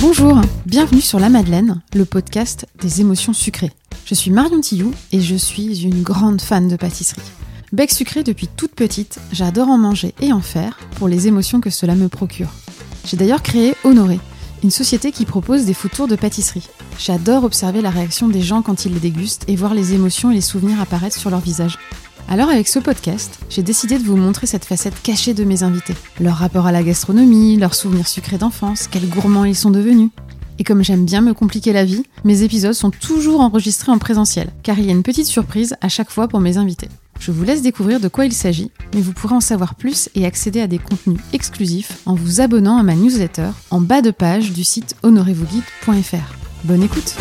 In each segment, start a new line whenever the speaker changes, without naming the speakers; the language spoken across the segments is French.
Bonjour, bienvenue sur La Madeleine, le podcast des émotions sucrées. Je suis Marion Tillou et je suis une grande fan de pâtisserie. Bec sucré depuis toute petite, j'adore en manger et en faire pour les émotions que cela me procure. J'ai d'ailleurs créé Honoré, une société qui propose des food tours de pâtisserie. J'adore observer la réaction des gens quand ils les dégustent et voir les émotions et les souvenirs apparaître sur leur visage. Alors avec ce podcast, j'ai décidé de vous montrer cette facette cachée de mes invités. Leur rapport à la gastronomie, leurs souvenirs sucrés d'enfance, quels gourmands ils sont devenus. Et comme j'aime bien me compliquer la vie, mes épisodes sont toujours enregistrés en présentiel, car il y a une petite surprise à chaque fois pour mes invités. Je vous laisse découvrir de quoi il s'agit, mais vous pourrez en savoir plus et accéder à des contenus exclusifs en vous abonnant à ma newsletter en bas de page du site honorezvousguides.fr. Bonne écoute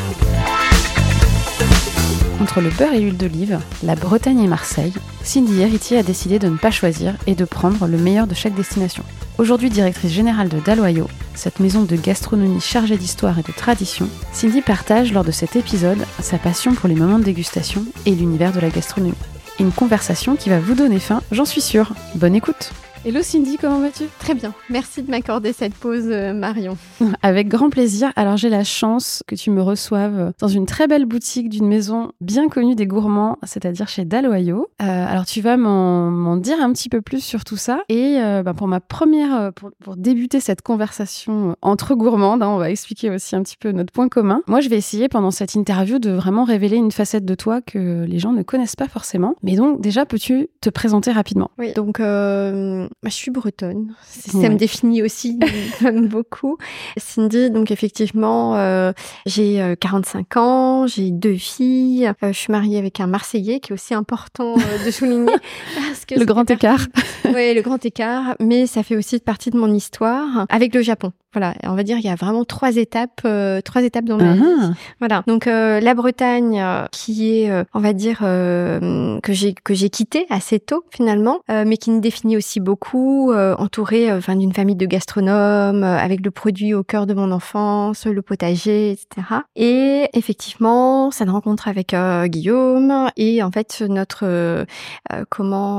Entre le beurre et l'huile d'olive, la Bretagne et Marseille, Cindy Héritier a décidé de ne pas choisir et de prendre le meilleur de chaque destination. Aujourd'hui directrice générale de Daloyo, cette maison de gastronomie chargée d'histoire et de tradition, Cindy partage lors de cet épisode sa passion pour les moments de dégustation et l'univers de la gastronomie. Une conversation qui va vous donner faim, j'en suis sûre. Bonne écoute Hello Cindy, comment vas-tu?
Très bien, merci de m'accorder cette pause euh, Marion.
Avec grand plaisir. Alors j'ai la chance que tu me reçoives dans une très belle boutique d'une maison bien connue des gourmands, c'est-à-dire chez Daloyo. Euh, alors tu vas m'en dire un petit peu plus sur tout ça. Et euh, bah, pour ma première, pour, pour, débuter cette conversation entre gourmandes, hein, on va expliquer aussi un petit peu notre point commun. Moi je vais essayer pendant cette interview de vraiment révéler une facette de toi que les gens ne connaissent pas forcément. Mais donc déjà peux-tu te présenter rapidement?
Oui, donc... Euh je suis bretonne. Ça ouais. me définit aussi beaucoup. Cindy, donc effectivement, euh, j'ai 45 ans, j'ai deux filles. Euh, je suis mariée avec un Marseillais qui est aussi important euh, de souligner.
Parce que le grand écart.
oui, le grand écart. Mais ça fait aussi partie de mon histoire avec le Japon. Voilà, on va dire il y a vraiment trois étapes, euh, trois étapes dans ma uh -huh. vie. Voilà. Donc euh, la Bretagne, euh, qui est, on va dire que j'ai que j'ai quitté assez tôt finalement, mais qui me définit aussi beaucoup, entourée, enfin d'une famille de gastronomes, avec le produit au cœur de mon enfance, le potager, etc. Et effectivement, cette rencontre avec Guillaume et en fait notre comment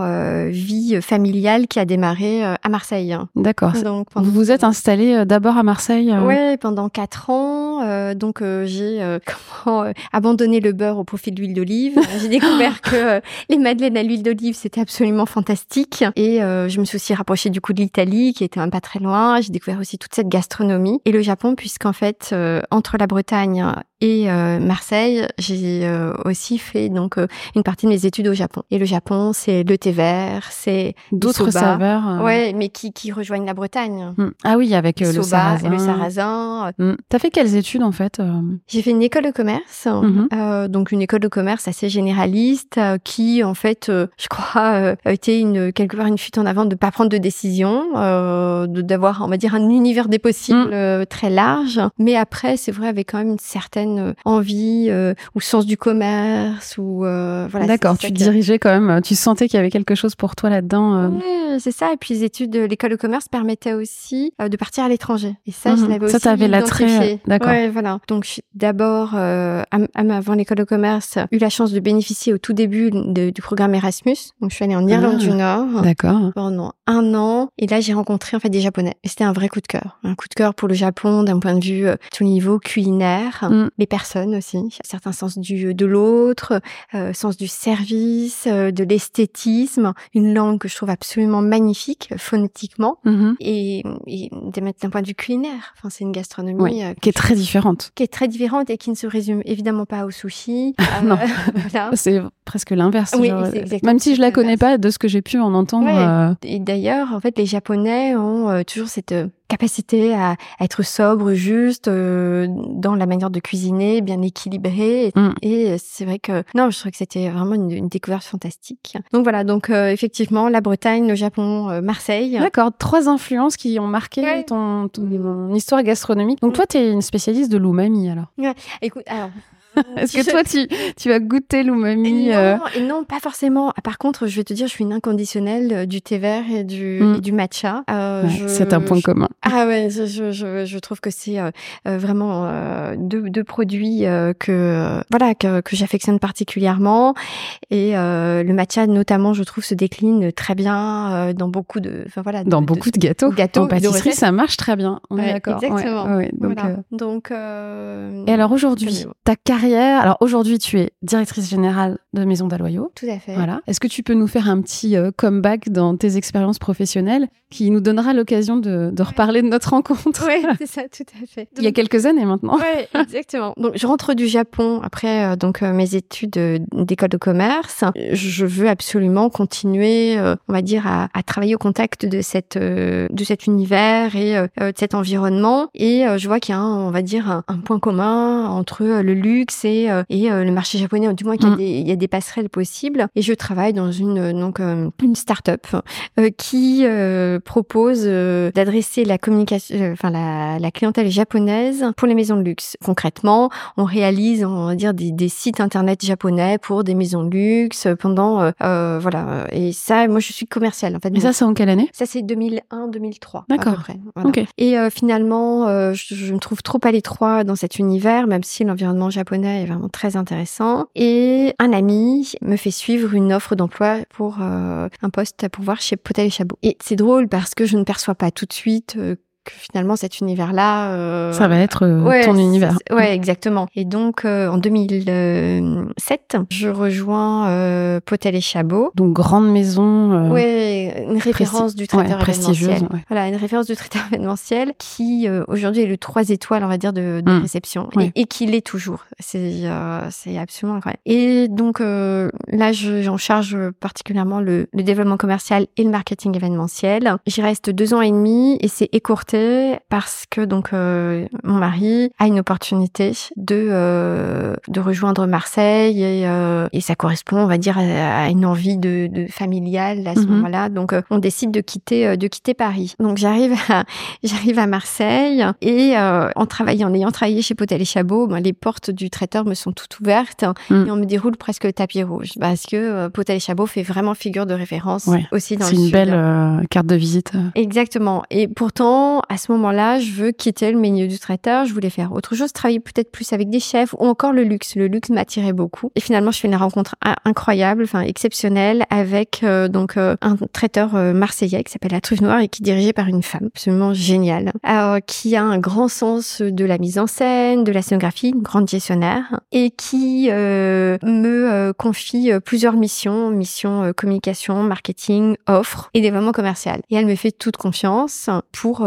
vie familiale qui a démarré à Marseille.
D'accord. Donc vous vous êtes installé d'abord à Marseille
euh... Oui, pendant quatre ans. Euh, donc euh, j'ai euh, comment abandonné le beurre au profit de l'huile d'olive. j'ai découvert que les madeleines à l'huile d'olive c'était absolument fantastique. Et je me suis aussi rapprochée du coup de l'Italie, qui était un pas très loin. J'ai découvert aussi toute cette gastronomie et le Japon, puisqu'en fait entre la Bretagne et euh, Marseille, j'ai euh, aussi fait donc euh, une partie de mes études au Japon. Et le Japon, c'est le thé vert, c'est
d'autres saveurs.
Ouais, mais qui qui rejoignent la Bretagne.
Mm. Ah oui, avec le sarrasin.
Et le sarrasin.
Mm. T'as fait quelles études en fait
J'ai fait une école de commerce, mm -hmm. donc une école de commerce assez généraliste, qui en fait, je crois, a été une quelque part une fuite en avant de pas prendre de décision, d'avoir on va dire un univers des possibles mm. très large. Mais après, c'est vrai, avec quand même une certaine envie euh, ou sens du commerce ou euh, voilà.
D'accord, tu dirigeais quand même, tu sentais qu'il y avait quelque chose pour toi là-dedans. Euh...
Ouais, c'est ça. Et puis les études de l'école de commerce permettaient aussi euh, de partir à l'étranger. Et ça,
mmh.
je l'avais aussi.
Ça, t'avais l'attrait. D'accord.
Ouais, voilà. Donc d'abord, avant l'école de commerce, eu la chance de bénéficier au tout début de, du programme Erasmus. Donc je suis allée en Irlande ah, du Nord.
D'accord.
Pendant un an. Et là, j'ai rencontré en fait des Japonais. Et c'était un vrai coup de cœur. Un coup de cœur pour le Japon d'un point de vue tout niveau culinaire. Mmh les personnes aussi, un certain sens du de l'autre, euh, sens du service, euh, de l'esthétisme, une langue que je trouve absolument magnifique phonétiquement
mm -hmm.
et, et d'un point de vue culinaire. Enfin, c'est une gastronomie
oui, euh, qui est très différente,
qui est très différente et qui ne se résume évidemment pas au sushi.
non, voilà. c'est presque l'inverse.
Oui,
même si je la connais pas, de ce que j'ai pu en entendre.
Ouais. Et d'ailleurs, en fait, les Japonais ont toujours cette capacité à, à, être sobre, juste euh, dans la manière de cuisiner, bien équilibré.
Mm.
Et c'est vrai que non, je trouve que c'était vraiment une, une, découverte fantastique. Donc voilà, donc euh, effectivement la Bretagne, le Japon, euh, Marseille.
D'accord, trois influences qui ont marqué
ouais.
ton, ton, histoire gastronomique. Donc toi, tu es une spécialiste de l'umami alors?
Ouais. Écoute, alors
est-ce que toi, tu, tu as goûté l'umami
non, euh... non, pas forcément. Par contre, je vais te dire, je suis une inconditionnelle du thé vert et du,
mm.
et du matcha. Euh,
c'est un point commun.
Ah ouais, je, je, trouve que c'est vraiment deux, deux, produits que voilà que, que j'affectionne particulièrement et le matcha notamment, je trouve, se décline très bien dans beaucoup de, enfin voilà,
dans beaucoup de, gâteaux. gâteaux. En pâtisserie, ça marche très bien. On est d'accord.
Exactement.
donc,
donc
et alors aujourd'hui, ta carrière. Alors aujourd'hui, tu es directrice générale de Maison d'Aloyau.
Tout à fait.
Voilà. Est-ce que tu peux nous faire un petit comeback dans tes expériences professionnelles qui nous donnera l'occasion de, de reparler de notre rencontre?
Oui, c'est ça, tout à fait.
Il y a quelques années maintenant.
Oui, exactement. Donc je rentre du Japon après donc mes études d'école de commerce. Je veux absolument continuer, on va dire, à, à, travailler au contact de cette de cet univers et de cet environnement. Et je vois qu'il y a, un, on va dire, un, point commun entre le luxe et, et le marché japonais. Du moins, qu'il y, mm. y a des passerelles possibles. Et je travaille dans une donc une start-up qui propose d'adresser la communication, enfin la, la, clientèle japonaise pour les maisons de luxe. Concrètement, on réalise, on va dire, des, des sites internet japonais pour des maisons de luxe pendant, euh, voilà. Et ça, moi, je suis commerciale en fait.
Et ça, c'est en quelle année?
Ça, c'est 2001-2003.
D'accord.
Voilà. Et euh, finalement, euh, je, je, me trouve trop à l'étroit dans cet univers, même si l'environnement japonais est vraiment très intéressant. Et un ami me fait suivre une offre d'emploi pour euh, un poste à pouvoir chez Potel et Chabot. Et c'est drôle parce que je ne perçois pas tout de suite que finalement cet univers-là,
euh, ça va être euh, ton univers.
Ouais, exactement. Et donc euh, en 2007, je rejoins euh, Potel et Chabot.
Donc grande maison.
ouais, une référence du traiteur événementiel. Voilà, une référence du traiteur événementiel qui aujourd'hui est le 3 étoiles, on va dire, de, de hmm. réception et, et qui l'est toujours. C'est c'est absolument incroyable. Et donc là, j'en charge particulièrement le, le développement commercial et le marketing événementiel. J'y reste deux ans et demi et c'est écourté parce que donc euh, mon mari a une opportunité de euh, de rejoindre Marseille et, euh, et, ça correspond on va dire à, une envie de, de familiale à ce mhm. moment-là. Donc on décide de quitter de quitter Paris. Donc j'arrive à j'arrive à Marseille et en travaillant en ayant travaillé chez Potel et Chabot ben, les portes du traiteur me sont toutes ouvertes mm. et on me déroule presque le tapis rouge parce que Potel et Chabot fait vraiment figure de référence aussi dans
c'est une belle carte de visite.
Exactement. Et pourtant à ce moment-là, je veux quitter le milieu du traiteur, je voulais faire autre chose, travailler peut-être plus avec des chefs ou encore le luxe. Le luxe m'attirait beaucoup. Et finalement, je fais une rencontre incroyable, enfin exceptionnelle avec euh, donc euh, un traiteur euh, marseillais qui s'appelle La Truffe Noire et qui est dirigé par une femme absolument géniale, alors, qui a un grand sens de la mise en scène, de la scénographie, une grande gestionnaire et qui me confie plusieurs missions, missions communication, marketing, offre et développement commercial. Et elle me fait toute confiance pour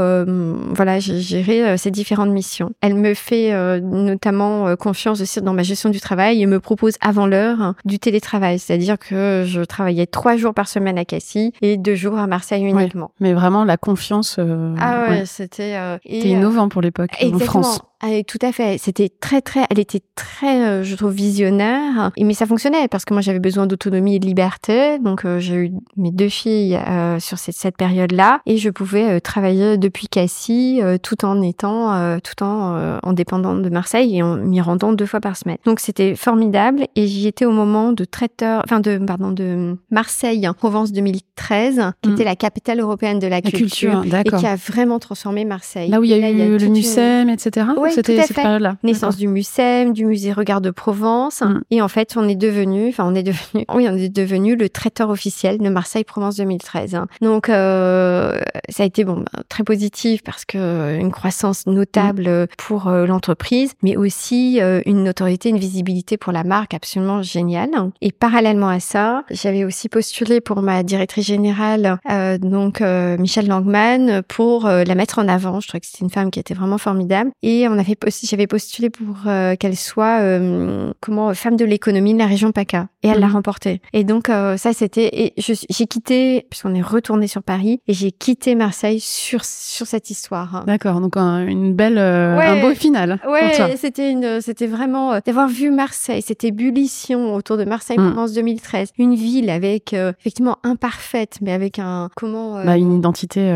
voilà, j'ai géré euh, ces différentes missions. Elle me fait euh, notamment euh, confiance aussi dans ma gestion du travail et me propose avant l'heure du télétravail, c'est-à-dire que je travaillais trois jours par semaine à Cassis et deux jours à Marseille uniquement.
mais vraiment la confiance.
ah ouais, c'était.
c'était innovant pour l'époque en France.
Ah, tout à fait. C'était très, très, elle était très, euh, je trouve, visionnaire. Et, mais ça fonctionnait parce que moi, j'avais besoin d'autonomie et de liberté. Donc, euh, j'ai eu mes deux filles euh, sur cette, cette période-là. Et je pouvais travailler depuis Cassis tout en étant, tout en, en dépendant de Marseille et en m'y rendant deux fois par semaine. Donc, c'était formidable. Et j'y étais au moment de traiteur, enfin, de, pardon, de Marseille, en Provence 2013, qui mm. était la capitale européenne de la, culture, et qui a vraiment transformé Marseille.
Là où il y a eu le MUSEM, etc c'était cette période-là.
Naissance du MUSEM, du musée Regard de Provence. Mm. Et en fait, on est devenu, enfin, on est devenu, oui, on est devenu le traiteur officiel de Marseille-Provence 2013. Donc, euh, ça a été bon, bah, très positif parce que euh, une croissance notable mm. pour euh, l'entreprise, mais aussi une notoriété, une visibilité pour la marque absolument géniale. Et parallèlement à ça, j'avais aussi postulé pour ma directrice générale, donc Michel Langman, pour la mettre en avant. Je trouvais que c'était une femme qui était vraiment formidable. Et on j'avais postulé pour euh, qu'elle soit euh, comment femme de l'économie de la région PACA et elle l'a mhm. remporté. Et donc euh, ça c'était et j'ai quitté puisqu'on est retourné sur Paris et j'ai quitté Marseille sur sur cette histoire.
D'accord, donc une belle un beau final.
Ouais, c'était une c'était vraiment d'avoir vu Marseille, cette ébullition autour de Marseille Provence mm. 2013, une ville avec effectivement imparfaite mais avec un comment
bah, une identité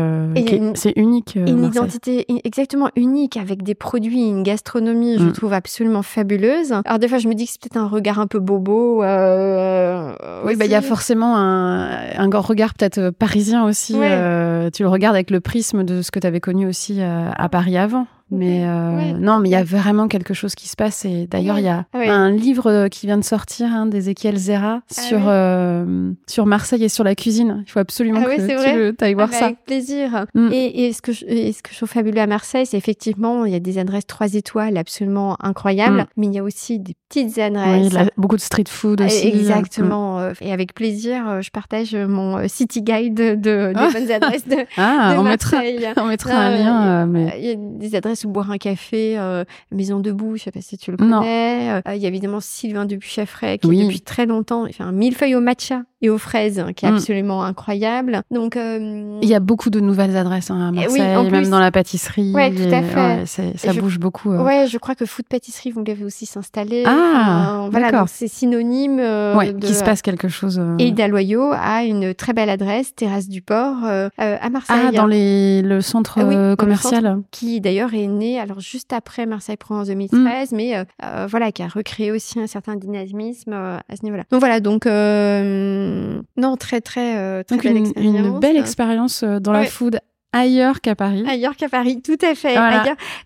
c'est unique.
une identité exactement unique avec des produits une gastronomie, je mm. trouve absolument fabuleuse. Alors des fois, je me dis que c'est peut-être un regard un peu bobo. Euh,
oui, bah il y a forcément un, un regard peut-être parisien aussi. Euh, tu le regardes avec le prisme de ce que tu avais connu aussi à Paris avant. Mais euh, non, mais il y a vraiment quelque chose qui se passe. Et d'ailleurs, il y a un livre euh, qui vient de sortir hein, d'Ezequiel Zera ah sur, euh, sur Marseille et sur la cuisine. Il faut absolument ah que tu ailles voir ah bah, ça.
Avec plaisir. Mm. Et, et, ce que je, ce que je trouve fabuleux à Marseille, c'est effectivement, il y a des adresses 3 étoiles absolument incroyables, mm. mais il y a aussi des petites adresses.
Beaucoup de street food aussi.
Exactement. Mm. Et avec plaisir, je partage mon city guide de, de des bonnes adresses de, ah,
on
Marseille.
Mettra, on mettra un lien. Mais...
Il y a des adresses ou boire un café, euh, Maison debout, je sais pas si tu le connais. Euh, il y a évidemment Sylvain Dupuchaffray qui depuis très longtemps, il fait un millefeuille au matcha et aux fraises hein, qui est mm. absolument incroyable. Donc
euh, il y a beaucoup de nouvelles adresses hein, à eh Marseille, même dans la pâtisserie.
Ouais, tout à fait.
ça bouge beaucoup.
Ouais, je crois que Food Pâtisserie vous l'avez aussi s'installer.
Ah,
voilà, donc c'est synonyme
ouais, de... qu'il se passe quelque chose.
Et Loyau a une très belle adresse, Terrasse du Port, à Marseille.
Ah, dans les... le centre ah commercial.
qui d'ailleurs est né alors juste après Marseille Provence 2013, mm. mais euh, euh, voilà, qui a recréé aussi un certain dynamisme euh, à ce niveau-là. Donc voilà, donc non, très très très belle
une,
expérience.
Une belle expérience dans la food ailleurs qu'à Paris.
Ailleurs qu'à Paris, tout à fait.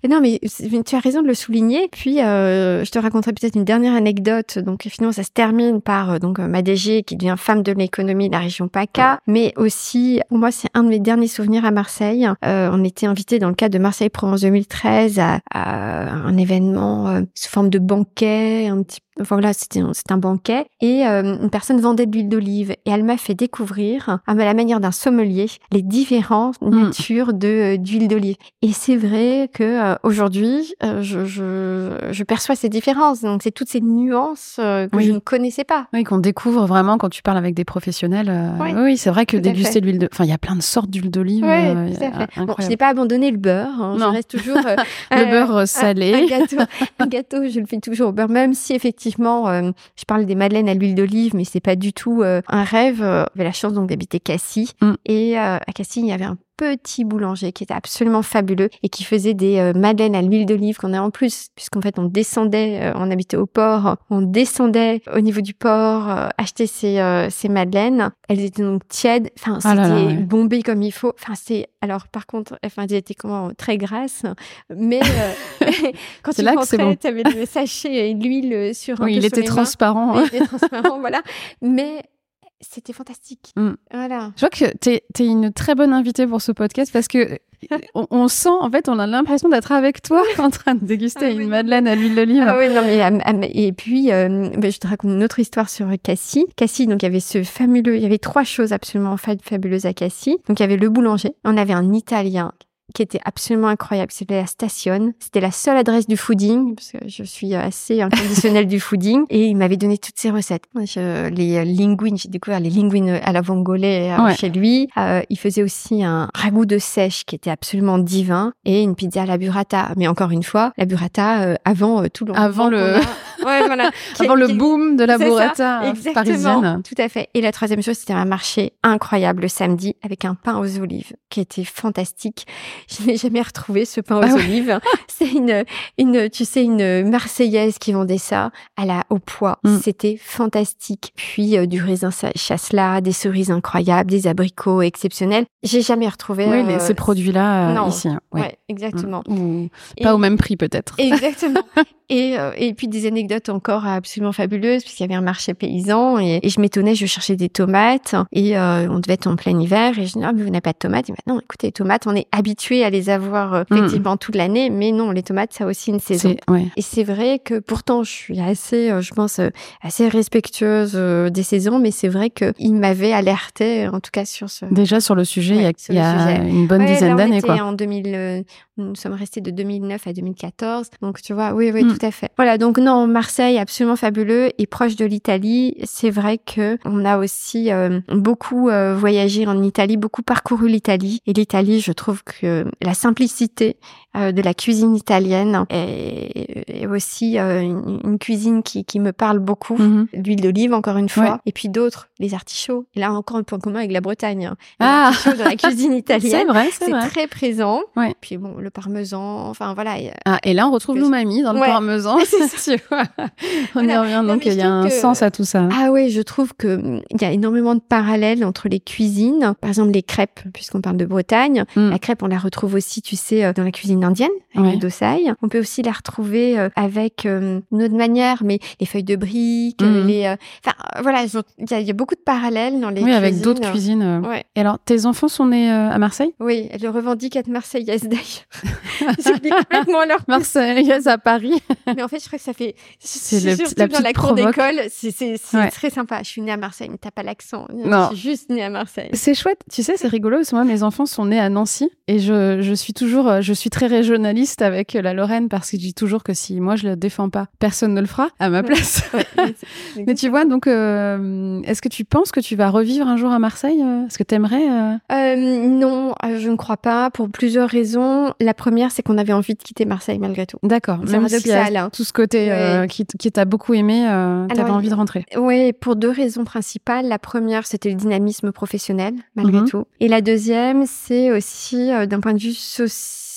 Non, mais tu as raison de le souligner. Puis, euh, je te raconterai peut-être une dernière anecdote. Donc, finalement, ça se termine par euh, donc ma DG qui devient femme de l'économie de la région PACA, mais aussi, pour moi, c'est un de mes derniers souvenirs à Marseille. Euh, on était invité dans le cadre de Marseille Provence 2013 à, à un événement euh, sous forme de banquet, un petit Enfin voilà, c'était un banquet et euh, une personne vendait de l'huile d'olive et elle m'a fait découvrir, à la manière d'un sommelier, les différentes mm. natures de euh, d'huile d'olive. Et c'est vrai que euh, aujourd'hui, je, je, je, perçois ces différences. Donc c'est toutes ces nuances que je ne connaissais pas.
Oui, qu'on découvre vraiment quand tu parles avec des professionnels. Oui, c'est vrai que déguster l'huile de, enfin il y a plein de sortes d'huile d'olive.
Oui, tout à fait. Bon, je n'ai pas abandonné le beurre. Hein. Je reste toujours
le beurre salé.
Un, gâteau, un gâteau, je le fais toujours au beurre, même si effectivement euh, je parle des madeleines à l'huile d'olive, mais c'est pas du tout euh, un rêve. Euh, j'avais la chance donc d'habiter Cassis. Mm. Et à Cassis, il y avait un petit boulanger qui était absolument fabuleux et qui faisait des euh, madeleines à l'huile d'olive qu'on a en plus puisqu'en fait on descendait, euh, on habitait au port, on descendait au niveau du port euh, acheter ces, ces madeleines. Elles étaient donc tièdes, enfin ah c'était bombé comme il faut. Enfin c'est alors par contre, enfin elles étaient comment très grasses, mais quand tu rentrais, tu avais le sachet et l'huile sur.
Oui, il était transparent.
il était transparent, voilà. Mais c'était fantastique. Mm. Voilà.
Je vois que tu es, une très bonne invitée pour ce podcast parce que on, sent, en fait, on a l'impression d'être avec toi en train de déguster ah une madeleine à l'huile d'olive.
Ah oui, non, mais, ah, ah, et puis, euh, je te raconte une autre histoire sur Cassie. Cassie, donc, il y avait ce fabuleux, il y avait trois choses absolument fabuleuses à Cassie. Donc, il y avait le boulanger. On avait un Italien qui était absolument incroyable. C'était la Station. C'était la seule adresse du fooding, parce que je suis assez inconditionnelle du fooding. Et il m'avait donné toutes ses recettes. les linguines, j'ai découvert les linguines à la vongolais euh, chez lui. Euh, il faisait aussi un ragoût de sèche qui était absolument divin et une pizza à la burrata. Mais encore une fois, la burrata euh, avant tout le
Avant le...
ouais, voilà.
avant le boom de la burrata parisienne.
Tout à fait. Et la troisième chose, c'était un marché incroyable le samedi avec un pain aux olives qui était fantastique. Je n'ai jamais retrouvé ce pain aux ah olives. C'est une, une, tu sais, une Marseillaise qui vendait ça à la, au poids. Mm. C'était fantastique. Puis euh, du raisin chasselas, des cerises incroyables, des abricots exceptionnels. J'ai jamais retrouvé
oui, euh, ces produits-là euh, ici. Hein.
Ouais, exactement.
Ou pas au même prix peut-être.
Exactement. Et, euh, et puis des anecdotes encore absolument fabuleuses, puisqu'il y avait un marché paysan et, et je m'étonnais, je cherchais des tomates et euh, on devait être en plein hiver et je dis ah mais vous n'avez pas de tomates? Et maintenant, écoutez, les tomates, on est habitué à les avoir euh, hmm. effectivement toute l'année, mais non, les tomates ça a aussi une saison.
Ouais.
Et c'est vrai que pourtant je suis assez, je pense, assez respectueuse des saisons, mais c'est vrai que il m'avait alerté en tout cas sur ce.
Déjà sur le sujet, il y a, il y a une bonne dizaine d'années quoi.
En 2000, nous sommes restés de 2009 à 2014, donc tu vois, oui, oui. Hmm Voilà, donc non, Marseille absolument fabuleux et proche de l'Italie. C'est vrai que on a aussi euh, beaucoup euh, voyagé en Italie, beaucoup parcouru l'Italie. Et l'Italie, je trouve que la simplicité de la cuisine italienne et, aussi une, cuisine qui, qui me parle beaucoup. Mm-hmm. L'huile d'olive, encore une fois, et puis d'autres, les artichauts. Et là, encore un point commun avec la Bretagne. Hein.
Ah.
dans la cuisine italienne.
c'est vrai, c'est
très présent. Puis bon, le parmesan, enfin voilà.
Ah, et là, on retrouve l'umami dans le parmesan. on y revient, donc il y a un sens à tout ça.
Ah oui, je trouve que hum, il y a énormément de parallèles entre les cuisines. Par exemple, les crêpes, puisqu'on parle de Bretagne. Mm. La crêpe, on la retrouve aussi, tu sais, euh, dans la cuisine indienne, avec le dossaï. On peut aussi la retrouver euh, avec euh, une autre manière, mais les feuilles de briques, mm. les... Enfin, voilà, il y, a beaucoup de parallèles dans les
Oui, avec d'autres cuisines. Ouais. Et alors, tes enfants sont nés à Marseille?
Oui, elles le revendiquent être marseillaise d'ailleurs. J'oublie complètement leur...
Marseillaise à Paris.
mais en fait, je crois que ça fait... C'est la dans la cour d'école, c'est très sympa. Je suis née à Marseille, mais t'as pas l'accent. Je suis juste née à Marseille.
C'est chouette. Tu sais, c'est rigolo parce que moi, mes enfants sont nés à Nancy et je, je suis toujours, euh, je suis très régionaliste avec la Lorraine parce que je dis toujours que si moi je le défends pas, personne ne le fera à ma place. mais tu vois, donc, euh, est-ce que tu penses que tu vas revivre un jour à Marseille euh? Est-ce que tu aimerais
Non, je ne crois pas pour plusieurs raisons. La première, c'est qu'on avait envie de quitter Marseille malgré tout.
D'accord. Même paradoxal. Hein. tout ce côté qui, qui t'a beaucoup aimé, tu avais envie de rentrer.
Oui, pour deux raisons principales. La première, c'était le dynamisme professionnel, malgré mhm. tout. Et la deuxième, c'est aussi euh, d'un point de vue social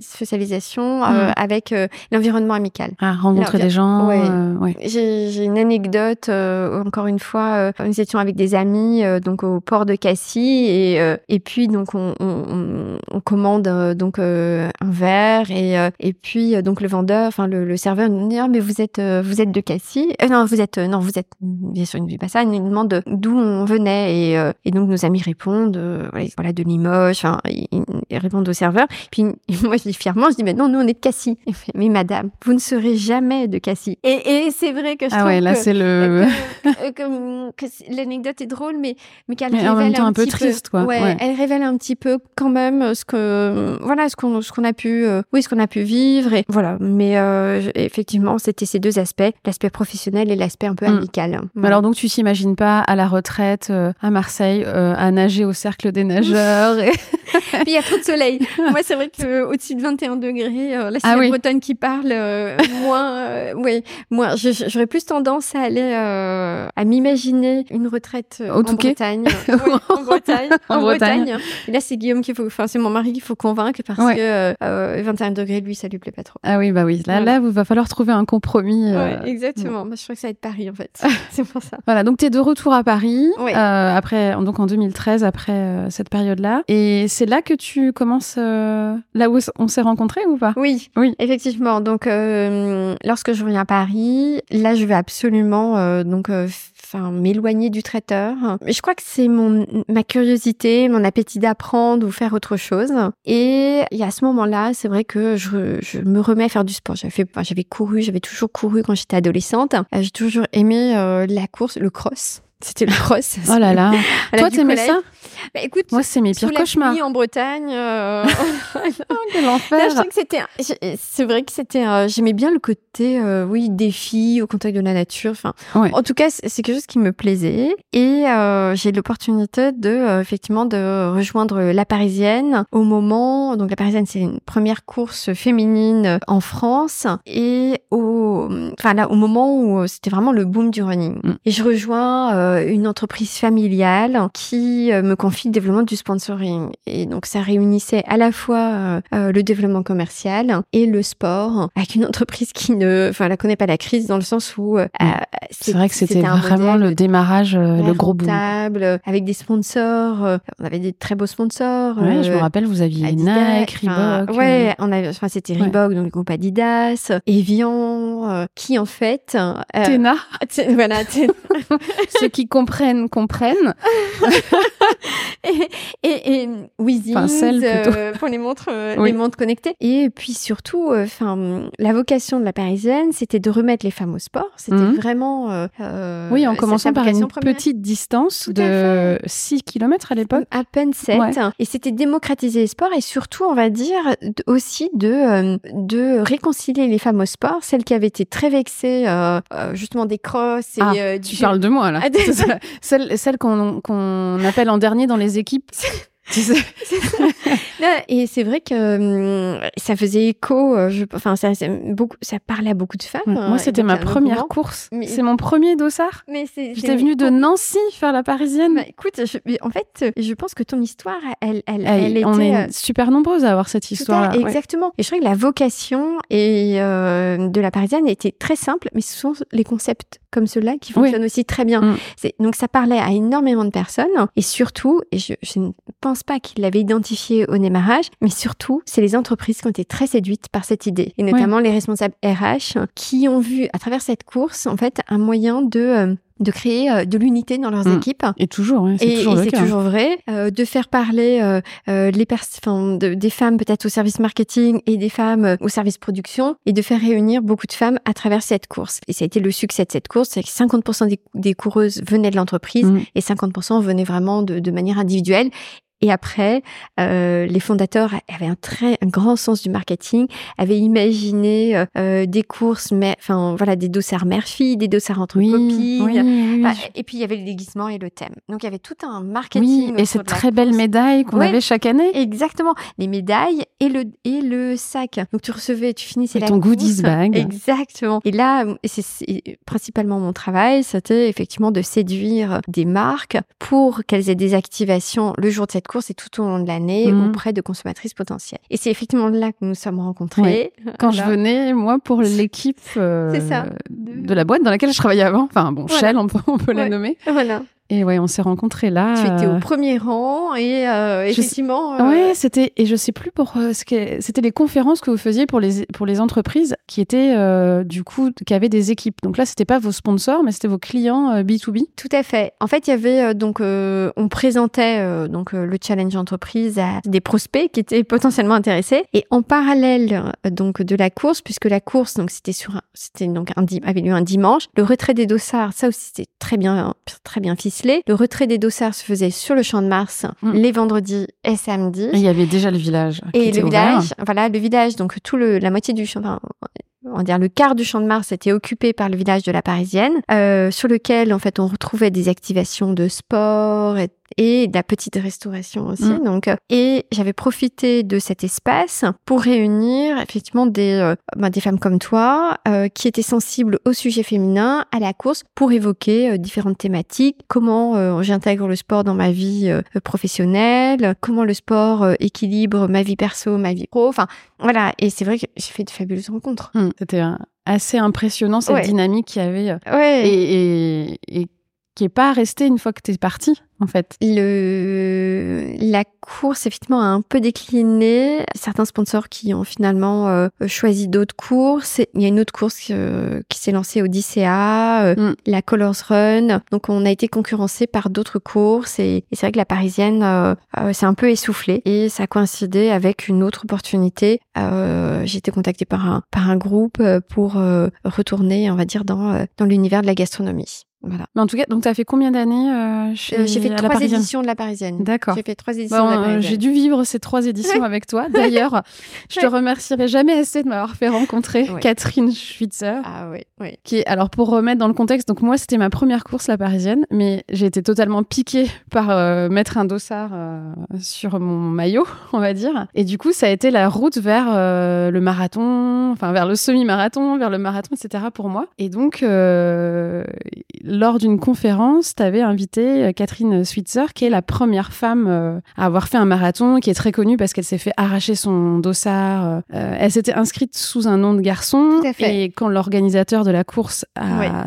socialisation euh, mm. avec euh, l'environnement amical.
Ah, rencontrer des gens.
Ouais. Euh, J'ai une anecdote. encore une fois, nous étions avec des amis donc au port de Cassis et et puis donc on, on, on commande donc un verre et et puis donc le vendeur, enfin le, le, serveur nous dit ah, mais vous êtes vous êtes de Cassis? Non, vous êtes non vous êtes bien sûr il ne dit pas ça. Il nous demande d'où on venait et et donc nos amis répondent voilà de Limoges. Enfin ils, ils, répondent au serveur. Puis moi, je dis fièrement, je dis, mais non, nous, on est de Cassis. Mais madame, vous ne serez jamais de Cassis. Et, et c'est vrai que je
ah
trouve
ouais, là, c'est le...
que, que, l'anecdote est drôle, mais, mais qu'elle
révèle
en même
temps
un,
un peu triste,
peu,
quoi.
Ouais, elle révèle un petit peu quand même ce que, voilà, ce qu'on, ce qu'on a pu, euh, oui, ce qu'on a pu vivre. Et voilà. Mais euh, effectivement, c'était ces deux aspects, l'aspect professionnel et l'aspect un peu mm. amical.
Alors, donc, tu t'imagines pas à la retraite, euh, à Marseille, à nager au cercle des nageurs et...
Puis il y a trop de soleil. Moi, c'est vrai que au-dessus de 21 degrés, euh, là, c'est ah la Bretonne qui parle. Euh, moins, euh, oui, moi, j'aurais plus tendance à aller à m'imaginer une retraite en Bretagne. en Bretagne. en, Bretagne. Et là, c'est Guillaume qu'il faut, enfin, c'est mon mari qu'il faut convaincre parce que 21 degrés, lui, ça lui plaît pas trop.
Ah oui, bah oui. Là, là, il va falloir trouver un compromis.
exactement. Moi, je crois que ça va être Paris, en fait. c'est pour ça.
Voilà. Donc, tu es de retour à Paris. après, donc en 2013, après cette période-là. Et c'est là que tu commences là où on s'est rencontrés ou pas?
Oui, oui, effectivement. Donc, euh, lorsque je reviens à Paris, là, je vais absolument euh, donc euh, enfin m'éloigner du traiteur. Mais je crois que c'est mon ma curiosité, mon appétit d'apprendre ou faire autre chose. Et, et à ce moment-là, c'est vrai que je, je, me remets à faire du sport. J'avais j'avais couru, j'avais toujours couru quand j'étais adolescente. J'ai toujours aimé la course, le cross. C'était le cross.
Oh là là. Toi, t'aimais ça
bah, écoute,
moi c'est mes pires cauchemars.
en Bretagne. Euh...
oh, quel enfer.
je que c'était. C'est vrai que c'était. J'aimais bien le côté, euh, oui, défi au contact de la nature. Enfin, en tout cas, c'est quelque chose qui me plaisait. Et euh, j'ai l'opportunité de, euh, effectivement, de rejoindre la Parisienne au moment. Donc la Parisienne, c'est une première course féminine en France. Et au, enfin là, au moment où c'était vraiment le boom du running. Mm. Et je rejoins une entreprise familiale qui me confie le développement du sponsoring. Et donc, ça réunissait à la fois euh, euh, le développement commercial et le sport avec une entreprise qui ne, enfin, la connaît pas la crise dans le sens où euh,
c'est vrai que c'était vraiment le démarrage, le gros boom.
Avec des sponsors, on avait des très beaux sponsors.
Ouais, je me rappelle, vous aviez Nike, Reebok.
Ouais, on avait, enfin, c'était Reebok, donc le groupe Adidas, Evian, qui en fait.
Tena.
Voilà,
Ceux qui comprennent comprennent.
et, et, et euh, pour les montres, euh, les montres connectées. Et puis surtout, euh, enfin, la vocation de la Parisienne, c'était de remettre les femmes au sport. C'était mhm. vraiment.
oui, en commençant par une petite distance de 6 km à l'époque.
À peine 7. Et c'était démocratiser les sports et surtout, on va dire, aussi de, de réconcilier les femmes au sport, celles qui avaient été très vexées, justement des crosses. Et,
ah, tu parles de moi là. Celles, celles qu'on appelle en dernier dans les équipes.
et c'est vrai que hum, ça faisait écho. Je, enfin, ça, beaucoup, ça parlait à beaucoup de femmes.
moi, c'était ma première course. C'est mon premier dossard. Mais J'étais venue de Nancy faire la parisienne.
Bah, écoute, en fait, je pense que ton histoire, elle, elle, elle,
on est super nombreuses à avoir cette histoire.
Exactement. Et je crois que la vocation et euh, de la parisienne était très simple, mais ce sont les concepts comme ceux-là qui fonctionnent aussi très bien. Mm. Donc ça parlait à énormément de personnes et surtout, et je, je ne pense pas qu'il l'avait identifié au démarrage, mais surtout, c'est les entreprises qui ont été très séduites par cette idée et notamment les responsables RH qui ont vu à travers cette course en fait un moyen de euh, de créer euh, de l'unité dans leurs mm. équipes.
Et toujours, c'est toujours,
et c'est toujours vrai. Euh, de faire parler euh, euh les de, des femmes peut-être au service marketing et des femmes au service production et de faire réunir beaucoup de femmes à travers cette course. Et ça a été le succès de cette course, c'est que 50% des, des, coureuses venaient de l'entreprise mm. et 50% venaient vraiment de, de manière individuelle. Et après, euh, les fondateurs avaient un très un grand sens du marketing, avaient imaginé euh, euh des courses, mais enfin voilà, des dossards mère-fille, des dossards entre copines. et puis il y avait le déguisement et le thème. Donc il y avait tout un marketing.
et cette très belle médaille qu'on avait chaque année.
Exactement, les médailles et le et le sac. Donc tu recevais, tu finissais et la
ton goodies bag.
Exactement. Et là, c'est principalement mon travail, c'était effectivement de séduire des marques pour qu'elles aient des activations le jour de cette course et tout au long de l'année mmh. auprès de consommatrices potentielles. Et c'est effectivement là que nous sommes rencontrés.
Quand je venais, moi, pour l'équipe euh, de... la boîte dans laquelle je travaillais avant, enfin bon, Shell, on peut, on peut la nommer.
Voilà.
Et ouais, on s'est rencontrés là.
Tu étais au euh, premier rang et euh, effectivement.
Euh... Ouais, c'était et je sais plus pour euh, ce que c'était les conférences que vous faisiez pour les pour les entreprises qui étaient euh, du coup qui avaient des équipes. Donc là, c'était pas vos sponsors, mais c'était vos clients B 2 B.
Tout à fait. En fait, il y avait donc on présentait donc le challenge entreprise à des prospects qui étaient potentiellement intéressés et en parallèle donc de la course puisque la course donc c'était sur c'était donc un avait lieu un dimanche. Le retrait des dossards, ça aussi c'était très bien très bien ficelé le retrait des dossards se faisait sur le champ de Mars mm. les vendredis et samedis.
il y avait déjà le village.
Et le village, voilà, le village, donc tout le, la moitié du champ, on va dire le quart du champ de Mars était occupé par le village de la Parisienne, euh, sur lequel en fait on retrouvait des activations de sport et, et de la petite restauration aussi. Mm. Donc, euh, et j'avais profité de cet espace pour réunir effectivement des, euh, ben, des femmes comme toi euh, qui étaient sensibles au sujet féminin, à la course, pour évoquer différentes thématiques. Comment j'intègre le sport dans ma vie professionnelle, comment le sport équilibre ma vie perso, ma vie pro? Enfin, voilà. Et c'est vrai que j'ai fait de fabuleuses rencontres.
Mm. C'était assez impressionnant cette dynamique qu'il y avait.
Ouais.
Et, et, et qui est pas resté une fois que tu es parti en fait
Le la course effectivement a un peu décliné. Certains sponsors qui ont finalement euh, choisi d'autres courses. Il y a une autre course euh, qui s'est lancée au DCA, euh, mm. la Colors Run. Donc on a été concurrencé par d'autres courses et, c'est vrai que la parisienne s'est un peu essoufflée et ça a coïncidé avec une autre opportunité. J'ai été contactée par un par un groupe pour retourner, on va dire, dans dans l'univers de la gastronomie. Voilà.
Mais en tout cas, donc tu as fait combien d'années euh,
J'ai fait trois éditions de la Parisienne.
D'accord.
J'ai fait trois éditions de la Parisienne.
J'ai dû vivre ces trois éditions avec toi. D'ailleurs, je te remercierai jamais assez de m'avoir fait rencontrer Catherine Schwitzer.
Ah oui, oui.
Qui alors pour remettre dans le contexte, donc moi c'était ma première course la Parisienne, mais j'ai été totalement piquée par euh, mettre un dossard euh, sur mon maillot, on va dire. Et du coup, ça a été la route vers le marathon, enfin vers le semi-marathon, vers le marathon, etc. pour moi. Et donc lors d'une conférence, tu avais invité euh, Catherine Switzer, qui est la première femme euh, à avoir fait un marathon, qui est très connue parce qu'elle s'est fait arracher son dossard. Euh, elle s'était inscrite sous un nom de garçon. Et quand l'organisateur de la course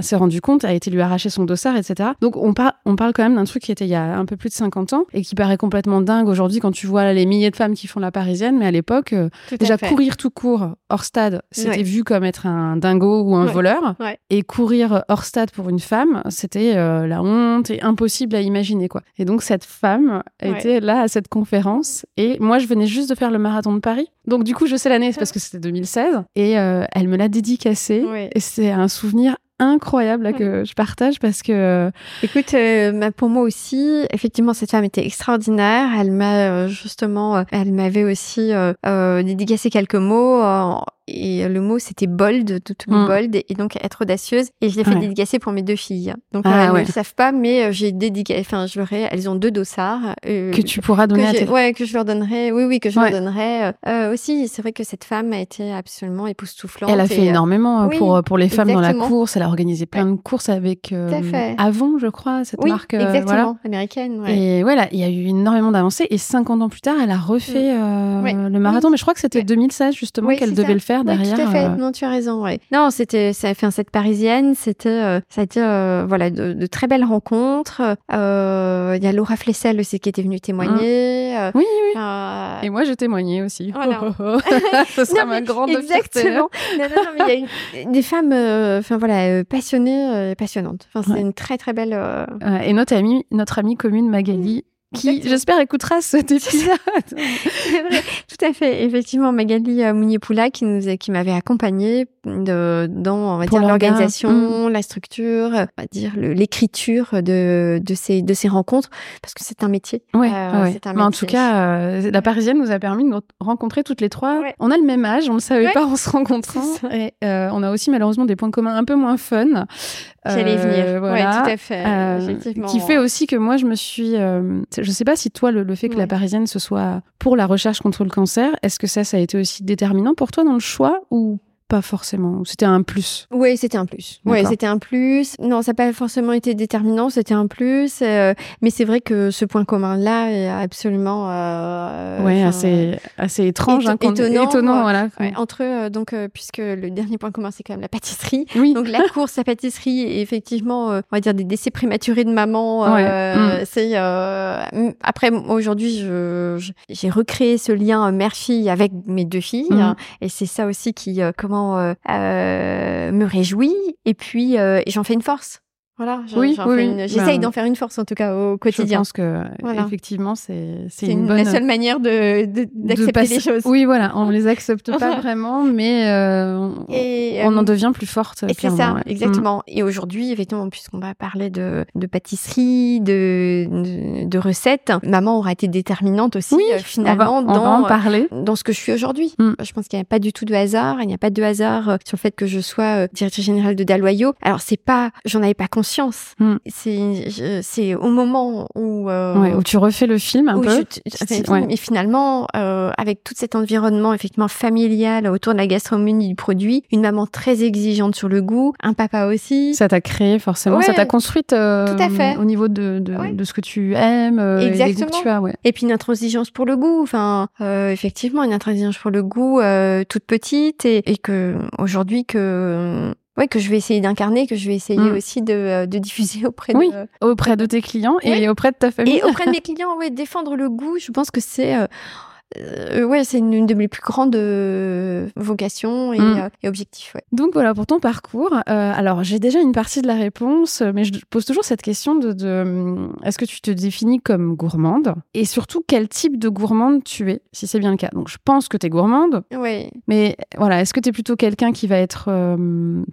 s'est rendu compte, a été lui arracher son dossard, etc. Donc on, on parle quand même d'un truc qui était il y a un peu plus de 50 ans et qui paraît complètement dingue aujourd'hui quand tu vois les milliers de femmes qui font la parisienne. Mais à l'époque, déjà courir tout court hors stade, c'était vu comme être un dingo ou un voleur. Et courir hors stade pour une femme, c'était euh, la honte et impossible à imaginer quoi. Et donc cette femme était là à cette conférence et moi je venais juste de faire le marathon de Paris. Donc du coup je sais l'année parce que c'était 2016 et euh, elle me l'a dédicacé et c'est un souvenir incroyable que je partage parce que euh,
écoute pour moi aussi effectivement cette femme était extraordinaire elle m'a justement elle m'avait aussi dédicacé quelques mots et le mot c'était bold, tout mm. bold, et donc être audacieuse. Et je l'ai fait dédicacer pour mes deux filles. Donc ah, elles ne le savent pas, mais j'ai dédicacé, enfin je leur ai, elles ont deux dossards
que tu pourras donner à tes...
ouais que je leur donnerai, oui oui que je leur donnerai. aussi, c'est vrai que cette femme a été absolument époustouflante.
Elle a fait énormément pour pour les femmes dans la course. Elle a organisé plein de courses avec Avon, je crois, cette marque.
Exactement, américaine.
Et voilà, il y a eu énormément d'avancées. Et 50 ans plus tard, elle a refait mm. le marathon. Mais je crois que c'était 2016 justement qu'elle devait le faire derrière.
tout à fait. Non, tu as raison. Ouais. Non, c'était ça a fait un set parisienne. C'était ça a été voilà de, très belles rencontres. Il y a Laura Flessel aussi qui était venue témoigner.
Mm. oui, oui. Et moi, j'ai témoigné aussi. Voilà. Ce sera ma grande
Exactement. non, non, non, mais il y a une, des femmes, enfin voilà, passionnées, passionnantes. Enfin, c'est une très très belle.
et notre amie, notre amie commune Magali qui, j'espère, écoutera cet épisode.
Tout à fait. Effectivement, Magali euh, Mounier-Poula qui nous, qui m'avait accompagnée de, dans, on va dire, l'organisation, mm. la structure, on va dire, l'écriture de, de ces, de ces rencontres, parce que c'est un métier.
Ouais, euh, ouais. Un Mais en tout cas, euh, la Parisienne nous a permis de nous rencontrer toutes les trois. On a le même âge, on ne savait pas en se rencontrant. Et euh, on a aussi malheureusement des points communs un peu moins fun.
J'allais venir. Voilà. tout à fait. Effectivement.
Qui fait aussi que moi, je me suis je sais pas si toi, le, fait que la Parisienne ce soit pour la recherche contre le cancer, est-ce que ça, ça a été aussi déterminant pour toi dans le choix ou pas forcément. C'était un plus.
Oui, c'était un plus. Oui, c'était un plus. Non, ça n'a pas forcément été déterminant, c'était un plus. Euh, mais c'est vrai que ce point commun-là est absolument.
Euh, ouais, assez, assez étrange, hein, étonnant. étonnant voilà.
entre eux, euh, donc, puisque le dernier point commun, c'est quand même la pâtisserie. Oui. Donc, la course à pâtisserie, et effectivement, on va dire des décès prématurés de maman. Mm. C'est. Après, aujourd'hui, j'ai recréé ce lien mère-fille avec mes deux filles. Mm. et c'est ça aussi qui, comment euh, euh, me réjouit et puis euh, j'en fais une force. Voilà, oui, j'essaye ben, d'en faire une force en tout cas au quotidien.
Je pense que effectivement c'est
c'est une, bonne... la seule manière de d'accepter les choses.
Oui, voilà, on les accepte pas vraiment, mais euh, et, on, en devient plus forte.
Et c'est ça, exactement. Mm. Et aujourd'hui, effectivement, puisqu'on va parler de, de pâtisserie, de, de, recettes, maman aura été déterminante aussi oui, finalement dans
parler.
dans ce que je suis aujourd'hui. Mm. Je pense qu'il n'y a pas du tout de hasard. Il n'y a pas de hasard sur le fait que je sois directrice générale de Daloyau. Alors c'est pas, j'en avais pas conscience conscience. Hmm. C'est au moment où
euh, où tu refais le film un peu.
Et finalement, euh, avec tout cet environnement effectivement familial autour de la gastronomie du produit, une maman très exigeante sur le goût, un papa aussi.
Ça t'a créé forcément, ça t'a construite euh, tout à fait. au niveau de, de, de, ce que tu aimes, Exactement. Et, que tu as. Ouais.
et puis une intransigeance pour le goût. Enfin, effectivement, une intransigeance pour le goût toute petite et, et que aujourd'hui que ouais, que je vais essayer d'incarner, que je vais essayer mm. aussi de, euh, de, diffuser auprès
de, auprès de tes clients et auprès de ta famille.
Et auprès de mes clients, ouais, défendre le goût, je pense que c'est euh, euh, ouais, c'est une, de mes plus grandes euh, vocations et, mm. euh, et, objectifs. Ouais.
Donc voilà pour ton parcours. Euh, alors j'ai déjà une partie de la réponse, mais je pose toujours cette question de, de est-ce que tu te définis comme gourmande? Et surtout quel type de gourmande tu es, si c'est bien le cas? Donc je pense que tu es gourmande.
Oui.
Mais voilà, est-ce que tu es plutôt quelqu'un qui va être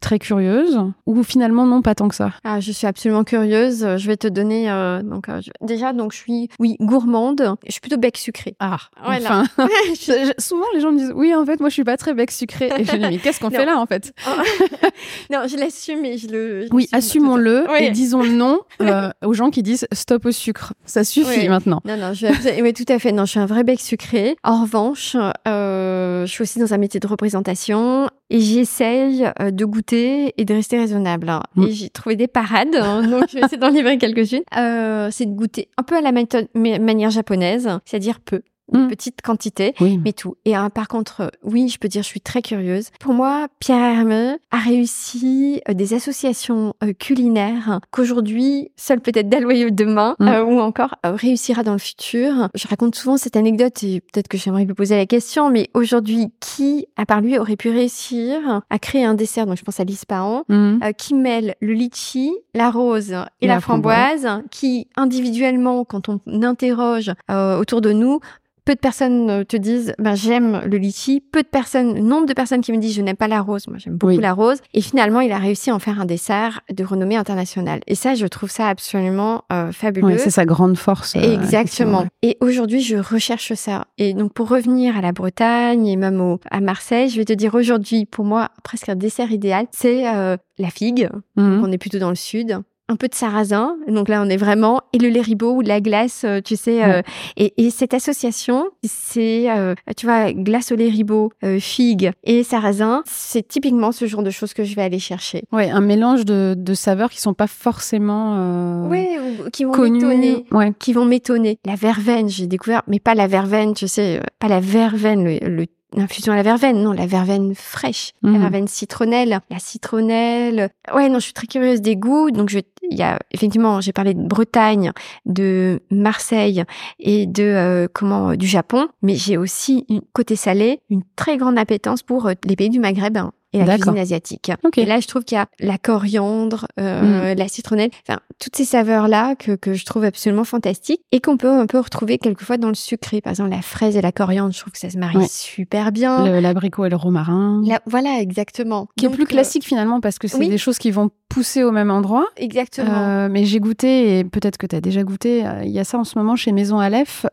très curieuse ou finalement non pas tant que ça?
Ah, je suis absolument curieuse. Je vais te donner donc déjà donc je suis oui gourmande. Je suis plutôt bec sucré.
Ah. Souvent, les gens me disent Oui, en fait, moi, je suis pas très bec sucré. Et je dis Mais qu'est-ce qu'on fait là, en fait?
Non, je l'assume et je le.
oui, assumons-le et disons non euh, aux gens qui disent Stop au sucre. Ça suffit maintenant.
Non, non, je oui, tout à fait. Non, je suis un vrai bec sucré. En revanche, euh, je suis aussi dans un métier de représentation et j'essaye euh, de goûter et de rester raisonnable. Mm. Et j'ai trouvé des parades, hein, donc je vais essayer d'en livrer quelques-unes. c'est de goûter un peu à la manière japonaise, c'est-à-dire peu une mm. petite quantité, mais tout. Et hein, par contre, oui, je peux dire, je suis très curieuse. Pour moi, Pierre Hermé a réussi euh, des associations euh, culinaires qu'aujourd'hui, seul peut-être Daloyeux demain, mm. euh, ou encore réussira dans le futur. Je raconte souvent cette anecdote et peut-être que j'aimerais lui poser la question, mais aujourd'hui, qui, à part lui, aurait pu réussir à créer un dessert, donc je pense à l'Ispahan, mm. qui mêle le litchi, la rose et, la, framboise, qui individuellement, quand on interroge autour de nous, peu de personnes te disent, ben, j'aime le litchi. Peu de personnes, nombre de personnes qui me disent, je n'aime pas la rose. Moi, j'aime beaucoup la rose. Et finalement, il a réussi à en faire un dessert de renommée internationale. Et ça, je trouve ça absolument euh, fabuleux.
Oui, c'est sa grande force.
Euh, Exactement. Et aujourd'hui, je recherche ça. Et donc, pour revenir à la Bretagne et même au, à Marseille, je vais te dire aujourd'hui, pour moi, presque un dessert idéal, c'est euh, la figue. Mhm. On est plutôt dans le sud un peu de sarrasin. Donc là, on est vraiment et le lait ribot ou la glace, euh, tu sais. Euh, et, et, cette association, c'est, euh, tu vois, glace au lait ribot, figue et sarrasin. C'est typiquement ce genre de choses que je vais aller chercher.
Ouais, un mélange de, de saveurs qui sont pas forcément.
ouais, qui vont m'étonner. Ouais. Qui vont m'étonner. La verveine, j'ai découvert, mais pas la verveine, tu sais, pas la verveine, le, le l'infusion à la verveine, non, la verveine fraîche, la mhm. verveine citronnelle, la citronnelle. Ouais, non, je suis très curieuse des goûts. Donc, je, il y a effectivement, j'ai parlé de Bretagne, de Marseille et de euh, comment du Japon, mais j'ai aussi une côté salé, une très grande appétence pour euh, les pays du Maghreb. Hein et la cuisine asiatique. Et là, je trouve qu'il y a la coriandre, euh, mm. la citronnelle, enfin toutes ces saveurs là que, que je trouve absolument fantastiques et qu'on peut un peu retrouver quelquefois dans le sucré. Par exemple, la fraise et la coriandre, je trouve que ça se marie super bien.
L'abricot et le romarin.
voilà, exactement.
Qui est plus euh, classique finalement parce que c'est des choses qui vont pousser au même endroit.
Exactement.
Euh, mais j'ai goûté et peut-être que tu as déjà goûté. Il y a ça en ce moment chez Maison Aleph,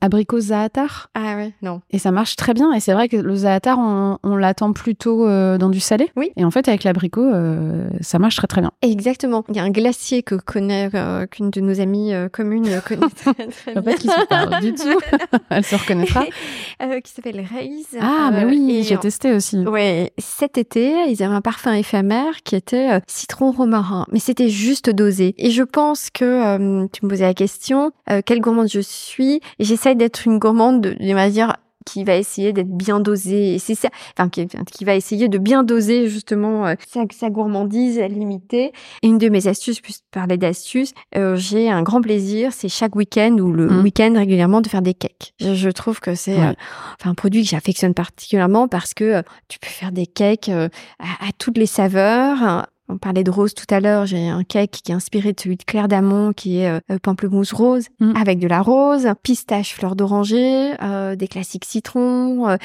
abricot zaatar.
Ah ouais, non.
Et ça marche très bien. Et c'est vrai que le zaatar, on, on l'attend plutôt euh, dans du salé.
Oui.
Et en fait, avec l'abricot, euh, ça marche très très bien.
Exactement. Il y a un glacier que connaît euh, qu'une de nos amies communes connaît très très bien.
qui se parle du tout. Elle se reconnaîtra.
qui s'appelle Raise.
Ah, mais oui, j'ai testé aussi.
Ouais. Cet été, ils avaient un parfum éphémère qui était citron romarin, mais c'était juste dosé. Et je pense que tu me posais la question, quelle gourmande je suis. J'essaie d'être une gourmande, de, de dire qui va essayer d'être bien dosé. Et c'est ça, enfin, qui, qui, va essayer de bien doser justement euh, sa, sa, gourmandise limitée. Et une de mes astuces, puisque parler d'astuces, euh, j'ai un grand plaisir, c'est chaque week-end ou le mmh. week-end régulièrement de faire des cakes. Je, je trouve que c'est euh, enfin, un produit que j'affectionne particulièrement parce que tu peux faire des cakes à, à, toutes les saveurs on parlait de rose tout à l'heure. J'ai un cake qui est inspiré de celui de Claire d'Amont, qui est euh, pamplemousse rose mm. avec de la rose, pistache, fleur d'oranger, euh, des classiques citrons. Euh,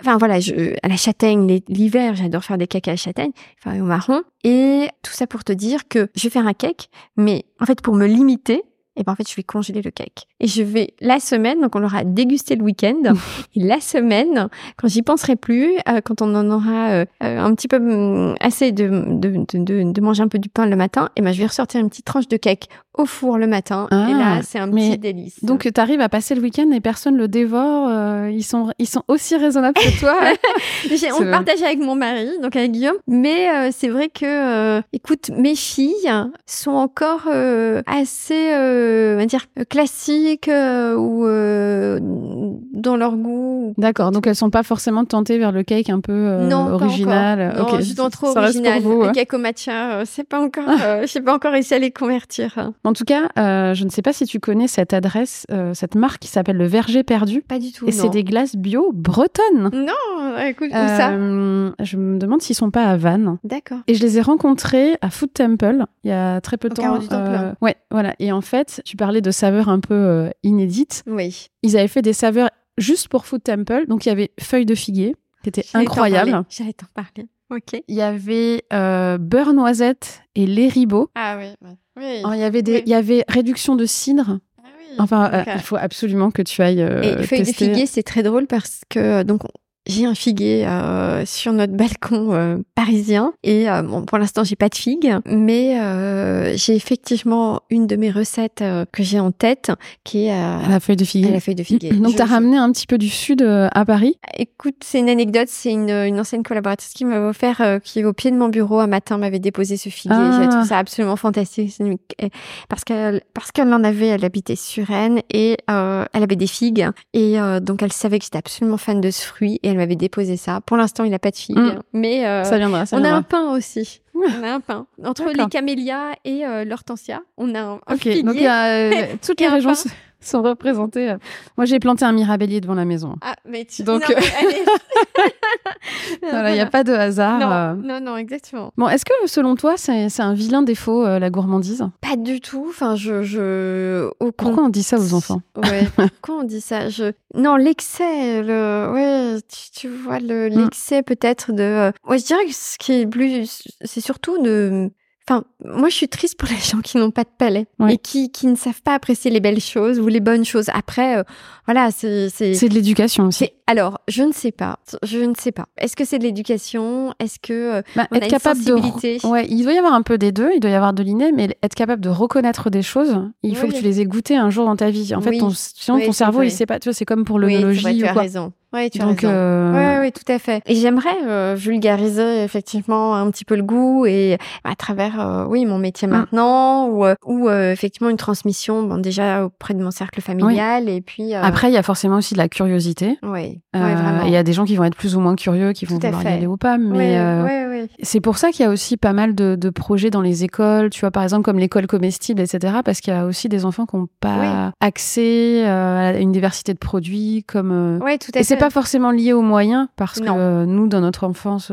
enfin voilà, je, à la châtaigne l'hiver, j'adore faire des cakes à la châtaigne, enfin au marron. Et tout ça pour te dire que je vais faire un cake, mais en fait pour me limiter, et ben en fait je vais congeler le cake. Et je vais la semaine donc on l'aura dégusté le week-end. Et la semaine quand j'y penserai plus euh, quand on en aura euh, un petit peu mm, assez de de, de, de, manger un peu du pain le matin et ben je vais ressortir une petite tranche de cake au four le matin. Et là ah, c'est un petit délice.
donc tu arrives à passer le week-end et personne le dévore euh, ils sont ils sont aussi raisonnables que toi.
On partage avec mon mari donc avec Guillaume. Mais c'est vrai que écoute mes filles sont encore assez on va dire classiques euh, ou euh, dans leur goût.
D'accord, donc elles sont pas forcément tentées vers le cake un peu euh,
non,
original.
Pas encore. Non, okay. trop Ça original. Vous, le cake au matcha, c'est pas encore, je sais pas encore réussi à les convertir.
En tout cas, je ne sais pas si tu connais cette adresse, cette marque qui s'appelle le Verger perdu.
Pas du tout.
Et c'est des glaces bio bretonnes.
Non, écoute, où ça?
Je me demande s'ils sont pas à Vannes.
D'accord.
Et je les ai rencontrés à Food Temple il y a très peu de temps.
Du temple.
ouais, voilà. Et en fait, tu parlais de saveurs un peu euh, inédites.
Oui.
Ils avaient fait des saveurs juste pour Food Temple. Donc, il y avait feuilles de figuier, qui étaient incroyables.
J'allais t'en parler. Ok.
Il y avait euh, beurre noisette et lait ribot.
Ah oui. oui.
il, y avait des, il y avait réduction de cidre. Ah oui. Enfin, euh, il faut absolument que tu ailles. et
feuilles
de
figuier, c'est très drôle parce que donc j'ai un figuier euh, sur notre balcon euh, parisien et euh, bon, pour l'instant j'ai pas de figues, mais j'ai effectivement une de mes recettes que j'ai en tête qui est
à la feuille de figuier.
la feuille de figuier.
Donc tu as ramené un petit peu du sud à Paris?
Écoute, c'est une anecdote, c'est une, une, ancienne collaboratrice qui m'avait offert, qui au pied de mon bureau un matin m'avait déposé ce figuier. J'ai trouvé ça absolument fantastique parce qu'elle parce qu'elle en avait, elle habitait sur Rennes et elle avait des figues et donc elle savait que j'étais absolument fan de ce fruit et elle m'avait déposé ça. Pour l'instant, il n'a pas de figues, mm. mais
euh, ça viendra,
on a un pain aussi. On a un pain. Entre les camélias et euh, l'hortensia, on a un,
Ok, donc il y a euh, toutes les régions. sont représentés. Moi, j'ai planté un mirabellier devant la maison.
Ah, mais tu...
Donc, voilà, il n'y a pas de hasard.
Non, non, non exactement.
Bon, est-ce que selon toi, c'est un vilain défaut, la gourmandise?
Pas du tout. Enfin, je... je...
Pourquoi on dit ça aux enfants?
Ouais, pourquoi on dit ça? Je... Non, l'excès, le... ouais, tu, vois, mm. l'excès peut-être de... Ouais, je dirais que ce qui est plus... C'est surtout de Enfin, moi, je suis triste pour les gens qui n'ont pas de palais et qui, qui ne savent pas apprécier les belles choses ou les bonnes choses. Après, euh, voilà, c'est...
C'est de l'éducation aussi.
Alors, je ne sais pas. Je ne sais pas. Est-ce que c'est de l'éducation? Est-ce que euh,
bah, être capable de Ouais, il doit y avoir un peu des deux. Il doit y avoir de l'inné, mais être capable de reconnaître des choses, il faut que tu les aies goûtées un jour dans ta vie. En fait, ton, sinon ton cerveau, il sait pas. Tu vois, c'est comme pour l'œnologie
oui,
ou quoi.
Raison. Oui, tu Donc, as raison. Euh... Oui, tout à fait. Et j'aimerais euh, vulgariser effectivement un petit peu le goût et à travers, euh, oui, mon métier mm. maintenant ou, ou effectivement une transmission, bon, déjà auprès de mon cercle familial et puis.
Après, il y a forcément aussi de la curiosité.
Oui.
Euh, il y a des gens qui vont être plus ou moins curieux, qui vont vouloir y aller ou pas, mais
euh,
c'est pour ça qu'il y a aussi pas mal de, projets dans les écoles, tu vois, par exemple comme l'école comestible, etc., parce qu'il y a aussi des enfants qui n'ont pas accès euh, à une diversité de produits, comme.
Oui, tout
à c'est pas forcément lié aux moyens, parce que nous, dans notre enfance,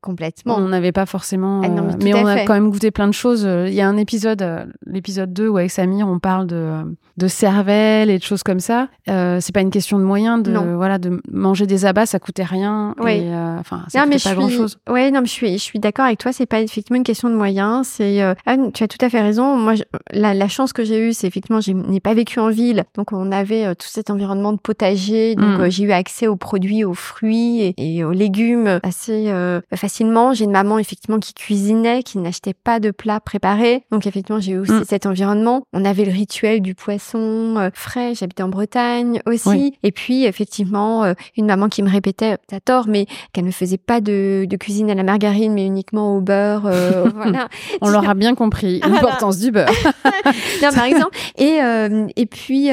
complètement,
on n'avait pas forcément,
ah
mais, on a quand même goûté plein de choses. Il y a un épisode, l'épisode 2, où avec Samir, on parle de de cervelle et de choses comme ça. c'est pas une question de moyens, de voilà, de manger des abats, ça coûtait rien.
Oui.
Euh, enfin, ça mais pas grand chose.
Ouais, non, mais je suis, je suis d'accord avec toi. C'est pas effectivement une question de moyens. C'est, euh, tu as tout à fait raison. Moi, la, la, chance que j'ai eue, c'est effectivement, je n'ai pas vécu en ville, donc on avait euh, tout cet environnement de potager. Donc mm. j'ai eu accès aux produits, aux fruits et, aux légumes assez facilement. J'ai une maman effectivement qui cuisinait, qui n'achetait pas de plats préparés. Donc effectivement, j'ai eu aussi mm. cet environnement. On avait le rituel du poisson frais. J'habitais en Bretagne aussi. Et puis effectivement euh, une maman qui me répétait, t'as tort, mais qu'elle ne faisait pas de, de, cuisine à la margarine, mais uniquement au beurre. Euh, voilà.
On l'aura bien compris, l'importance du beurre.
non, par exemple. Et, euh, et puis,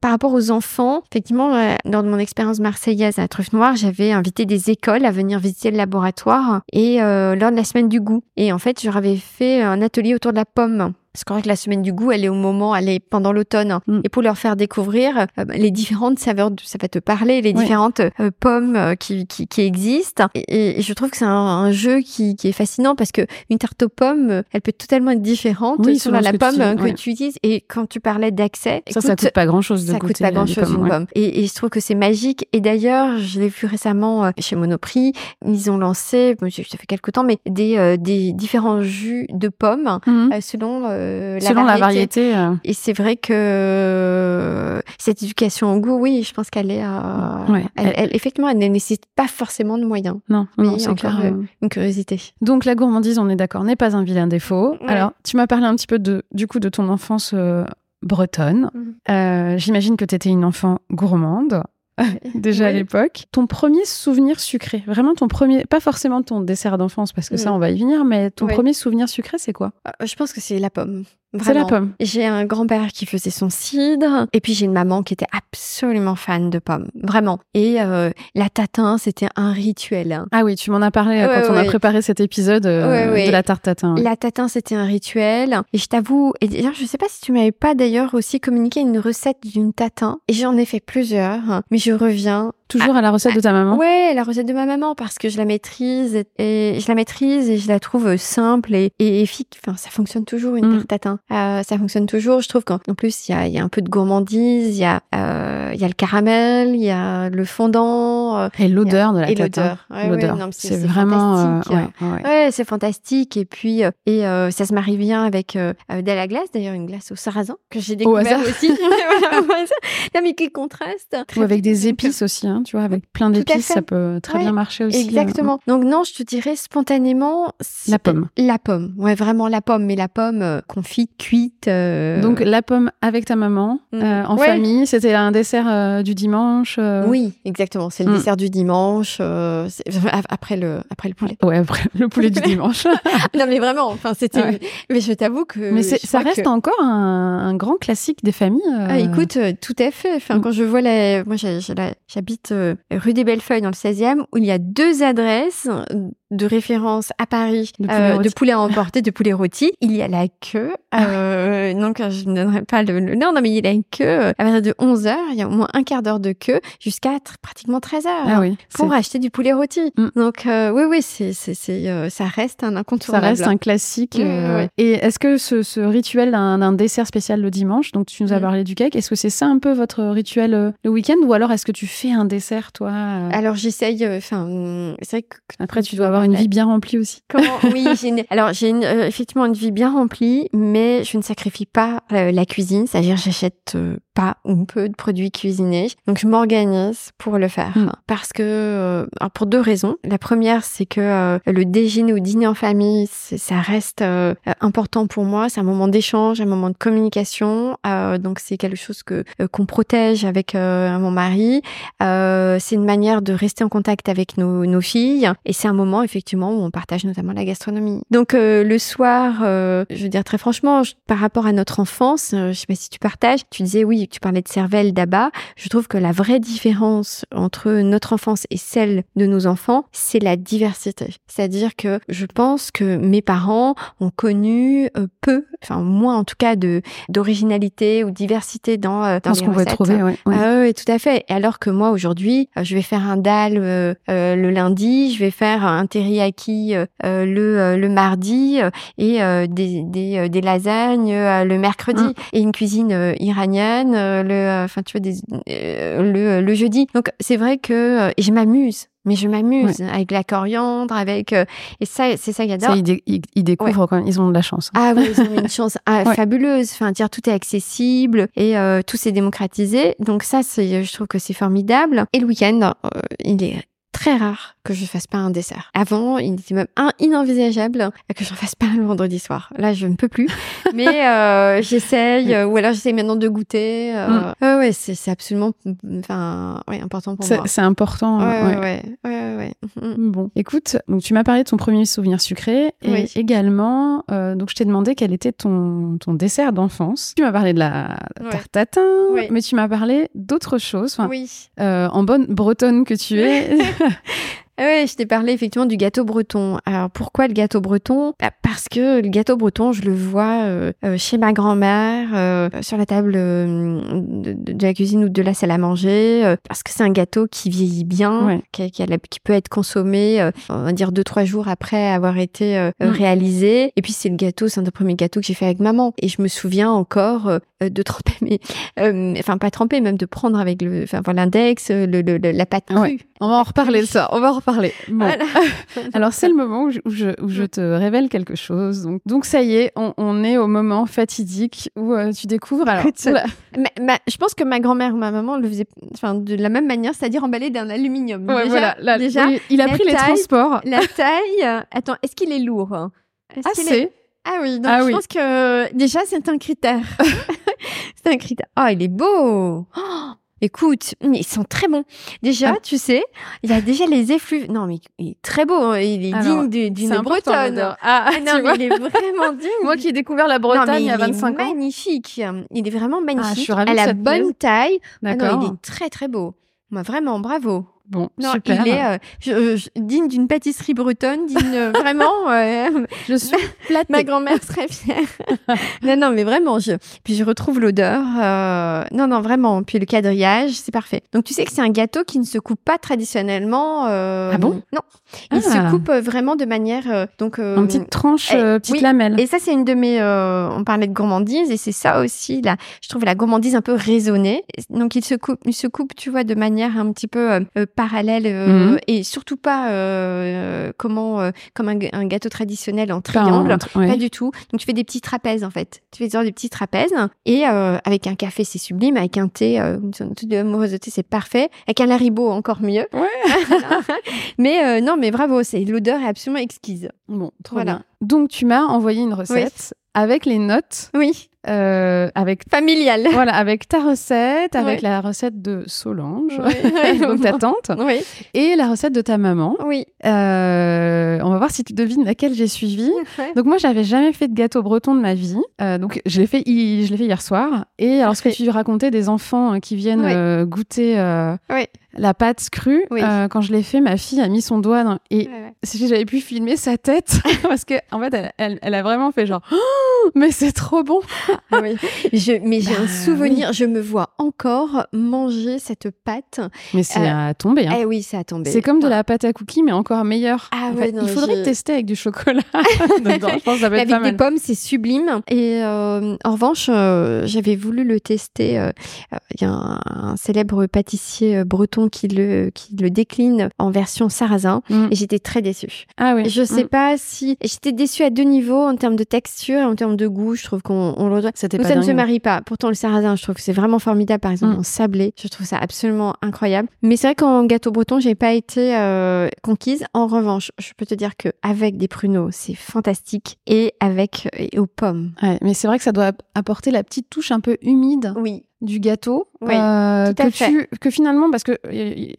par rapport aux enfants, effectivement, de mon expérience marseillaise à Truffe Noire, j'avais invité des écoles à venir visiter le laboratoire et lors de la semaine du goût. Et en fait, je leur avais fait un atelier autour de la pomme. C'est correct la semaine du goût, elle est au moment, elle est pendant l'automne. Mm. Et pour leur faire découvrir euh, les différentes saveurs, ça va te parler, les différentes euh, pommes euh, qui, qui, qui, existent. Et, je trouve que c'est un, jeu qui, qui, est fascinant parce que une tarte aux pommes, elle peut totalement être différente
oui,
selon la pomme que tu utilises. Et quand tu parlais d'accès,
ça, ça coûte pas grand chose de
ça coûte pas grand chose une pomme. Et, et, je trouve que c'est magique. Et d'ailleurs, je l'ai vu récemment chez Monoprix, ils ont lancé, ça fait quelques temps, mais des, des différents jus de pommes mm-hmm. selon
euh, Selon la variété. Euh.
Et c'est vrai que euh, cette éducation au goût, oui, je pense qu'elle est, elle, effectivement, elle ne nécessite pas forcément de moyens.
Non,
non c'est clair. une curiosité.
Donc la gourmandise, on est d'accord, n'est pas un vilain défaut. Alors, tu m'as parlé un petit peu de, du coup, de ton enfance bretonne. Mhm. J'imagine que tu étais une enfant gourmande. déjà à l'époque. Ton premier souvenir sucré, vraiment ton premier, pas forcément ton dessert d'enfance parce que ça mm. on va y venir, mais ton premier souvenir sucré c'est quoi?
Euh, Je pense que c'est la pomme.
C'est la pomme.
J'ai un grand-père qui faisait son cidre, et puis j'ai une maman qui était absolument fan de pommes, vraiment. Et euh, la tatin, c'était un rituel.
Ah oui, tu m'en as parlé euh, quand on a préparé cet épisode euh, de la tarte tatin.
La tatin, c'était un rituel. Et je t'avoue, et d'ailleurs, je sais pas si tu m'avais pas d'ailleurs aussi communiqué une recette d'une tatin. Et j'en ai fait plusieurs, mais je reviens
Toujours à, la recette de ta maman?
Ouais, la recette de ma maman parce que je la maîtrise et, je la maîtrise et je la trouve simple et, et efficace. Enfin, ça fonctionne toujours une mm. tarte tatin. Euh, ça fonctionne toujours. Je trouve qu'en plus il y a, y a, un peu de gourmandise, il y a euh, il y a le caramel, il y a le fondant euh,
et l'odeur de la. Et l'odeur. c'est vraiment
ouais, ouais. ouais c'est fantastique et puis et ça se marie bien avec de la glace d'ailleurs une glace au sarrasin que j'ai découvert aussi. non mais quel contraste.
Ou avec des épices aussi. Hein tu vois, avec plein d'épices, ça peut très bien marcher aussi.
Hein. Exactement. Donc non, je te dirais spontanément
la pomme.
La pomme, ouais, vraiment la pomme, mais la pomme euh, confite, cuite. Euh.
Donc la pomme avec ta maman mm. euh, en famille, c'était un dessert du dimanche.
Oui, exactement. C'est le mm. dessert du dimanche après le après le poulet.
Ouais, après le poulet du dimanche.
non mais vraiment, enfin c'était. Mais je t'avoue que.
Mais ça reste encore un, grand classique des familles.
Ah, écoute, tout à fait. Enfin, mm. quand je vois la, moi j'habite euh, rue des Bellefeuilles dans le 16e, où il y a deux adresses de référence à Paris de poulet, euh, de poulet à emporter, de poulet rôti, il y a la queue. Ah euh, donc, je ne donnerai pas le, nom, non, mais il y a une queue à partir de 11 heures. Il y a au moins un quart d'heure de queue jusqu'à pratiquement 13 heures ah oui, pour acheter du poulet rôti. Mm. Donc, oui, oui, c'est, c'est, ça reste un incontournable.
Ça reste un classique. Et est-ce que ce, ce rituel d'un dessert spécial le dimanche, donc tu nous as mm. parlé du cake, est-ce que c'est ça un peu votre rituel le week-end ou alors est-ce que tu fais un dessert, toi
Alors, j'essaye, enfin, c'est vrai que.
Après, tu dois avoir une vie bien remplie aussi.
Comment Oui, j'ai alors j'ai euh, effectivement une vie bien remplie, mais je ne sacrifie pas euh, la cuisine, c'est-à-dire j'achète euh, pas ou peu de produits cuisinés. Donc je m'organise pour le faire hmm. parce que pour deux raisons. La première, c'est que le déjeuner ou dîner en famille, ça reste important pour moi. C'est un moment d'échange, un moment de communication. donc c'est quelque chose que qu'on protège avec mon mari. c'est une manière de rester en contact avec nos, nos filles et c'est un moment effectivement où on partage notamment la gastronomie. Donc euh, le soir, euh, je veux dire très franchement, par rapport à notre enfance, euh, je sais pas si tu partages, tu disais oui, tu parlais de cervelle d'Abba. Je trouve que la vraie différence entre notre enfance et celle de nos enfants, c'est la diversité. C'est-à-dire que je pense que mes parents ont connu peu, enfin moins en tout cas de d'originalité ou diversité dans dans,
dans ce qu'on va trouver.
Ouais, Ah, oui, tout à fait. Et alors que moi aujourd'hui, je vais faire un dal le lundi, je vais faire un teriyaki le le mardi euh, et euh, des, des, des lasagnes euh, le mercredi mm. et une cuisine iranienne le enfin tu vois des, le, le jeudi. Donc c'est vrai que je m'amuse mais je m'amuse avec la coriandre, avec et ça, c'est ça qu'ils adorent.
Ça, ils, découvrent quand même, ils ont de la chance.
Ah oui, ils ont une chance ah, fabuleuse. Enfin, dire tout est accessible et tout s'est démocratisé. Donc ça, c'est, je trouve que c'est formidable. Et le week-end, il est très rare que je fasse pas un dessert. Avant, il était même un inenvisageable que je ne fasse pas le vendredi soir. Là, je ne peux plus. Mais euh, j'essaye, ou alors j'essaye maintenant de goûter. Euh, mm. ouais, c'est absolument, enfin, ouais, important pour moi.
C'est important.
Ouais, ouais, ouais, ouais.
Mm. Bon, écoute, donc tu m'as parlé de ton premier souvenir sucré et également, euh, donc je t'ai demandé quel était ton, ton dessert d'enfance. Tu m'as parlé de la tarte tatin, mais tu m'as parlé d'autres choses.
Oui.
Euh, en bonne bretonne que tu es.
Ah oui, je t'ai parlé effectivement du gâteau breton. Alors pourquoi le gâteau breton? Bah, Parce que le gâteau breton, je le vois euh, euh, chez ma grand-mère, euh, sur la table de, la cuisine ou de la salle à manger, parce que c'est un gâteau qui vieillit bien, qui, qui, peut être consommé, on va dire deux trois jours après avoir été mm. réalisé. Et puis c'est le gâteau, c'est un des premiers gâteaux que j'ai fait avec maman. Et je me souviens encore de tremper, mais enfin pas tremper, même de prendre avec le, enfin l'index, le, la pâte crue.
On va en reparler de ça. On va en reparler. Bon. Alors c'est le moment où je, où, je, te révèle quelque chose. Donc, donc ça y est, on, est au moment fatidique où euh, tu découvres. Alors,
je pense que ma grand-mère ou ma maman le faisait, enfin de la même manière, c'est-à-dire emballé d'un aluminium.
déjà, voilà, déjà, il a pris les transports.
La taille. Euh, attends, est-ce qu'il est lourd? Hein
Assez.
Ah oui, donc ah je pense que déjà c'est un critère. c'est un critère. Oh, il est beau. Oh Écoute, ils sont très bons. Déjà, ah. tu sais, il y a déjà les effluves. Non, mais il est très beau. Hein. Il est digne d'une Bretonne. Ah,
ah,
non, mais il est vraiment digne.
Moi qui ai découvert la Bretagne il y a 25
ans. magnifique. Il est vraiment magnifique. Ah, je suis ravie à la bonne taille. D'accord. il est très très beau. Moi, vraiment, bravo.
Bon, non, super.
il est euh, digne d'une pâtisserie bretonne, digne euh, vraiment. Euh,
je suis
plate. Ma grand-mère serait fière. non, non, mais vraiment, je. Puis je retrouve l'odeur. Non, non, vraiment. Puis le quadrillage, c'est parfait. Donc tu sais que c'est un gâteau qui ne se coupe pas traditionnellement.
ah bon?
Non, il se ah. coupe vraiment de manière donc.
en petites tranches, petites oui. lamelles.
Et ça, c'est une de mes. on parlait de gourmandise et c'est ça aussi. Là, je trouve la gourmandise un peu raisonnée. Donc il se coupe, il se coupe, tu vois, de manière un petit peu parallèle euh, mhm. et surtout pas euh, comment euh, comme un, gâteau traditionnel en triangle, pas, du tout. Donc tu fais des petits trapèzes en fait. Tu fais des petits trapèzes et avec un café c'est sublime, avec un thé, une sorte de amoureuse de thé c'est parfait, avec un laribo encore mieux. mais non mais bravo, c'est l'odeur est absolument exquise.
Bon, trop voilà. bien. Donc tu m'as envoyé une recette avec les notes.
Oui.
Euh, avec
familiale.
Voilà, avec ta recette, avec la recette de Solange, donc ta tante,
oui.
et la recette de ta maman.
Oui.
Euh, on va voir si tu devines laquelle j'ai suivi. Donc moi, j'avais jamais fait de gâteau breton de ma vie, euh, donc je l'ai fait, je l'ai fait hier soir. Et alors ce que tu racontais des enfants qui viennent goûter la pâte crue, euh, quand je l'ai fait, ma fille a mis son doigt dans... et si j'avais pu filmer sa tête parce que en fait, elle, elle, a vraiment fait genre, oh, mais c'est trop bon.
ah oui. Je, mais j'ai un bah souvenir, je me vois encore manger cette pâte.
Mais c'est à tomber. Hein.
Eh oui, c'est à tomber.
C'est comme de la pâte à cookies, mais encore meilleure. Ah ouais, il faudrait tester avec du chocolat.
je pense ça va être avec des pommes, c'est sublime. Et euh, en revanche, euh, j'avais voulu le tester. Il y a un célèbre pâtissier breton qui le, qui le décline en version sarrasin. Mm. Et j'étais très déçue.
Ah oui.
Je sais mm. pas si. J'étais déçue à deux niveaux en termes de texture et en termes de goût. Je trouve qu'on on le. Ça ne se marie pas. Pourtant, le sarrasin, je trouve que c'est vraiment formidable. Par exemple, mm. en sablé, je trouve ça absolument incroyable. Mais c'est vrai qu'en gâteau breton, j'ai pas été euh, conquise. En revanche, je peux te dire que avec des pruneaux, c'est fantastique. Et avec et aux pommes.
Ouais, mais c'est vrai que ça doit apporter la petite touche un peu humide.
Oui
du gâteau euh, que, tu, que finalement parce que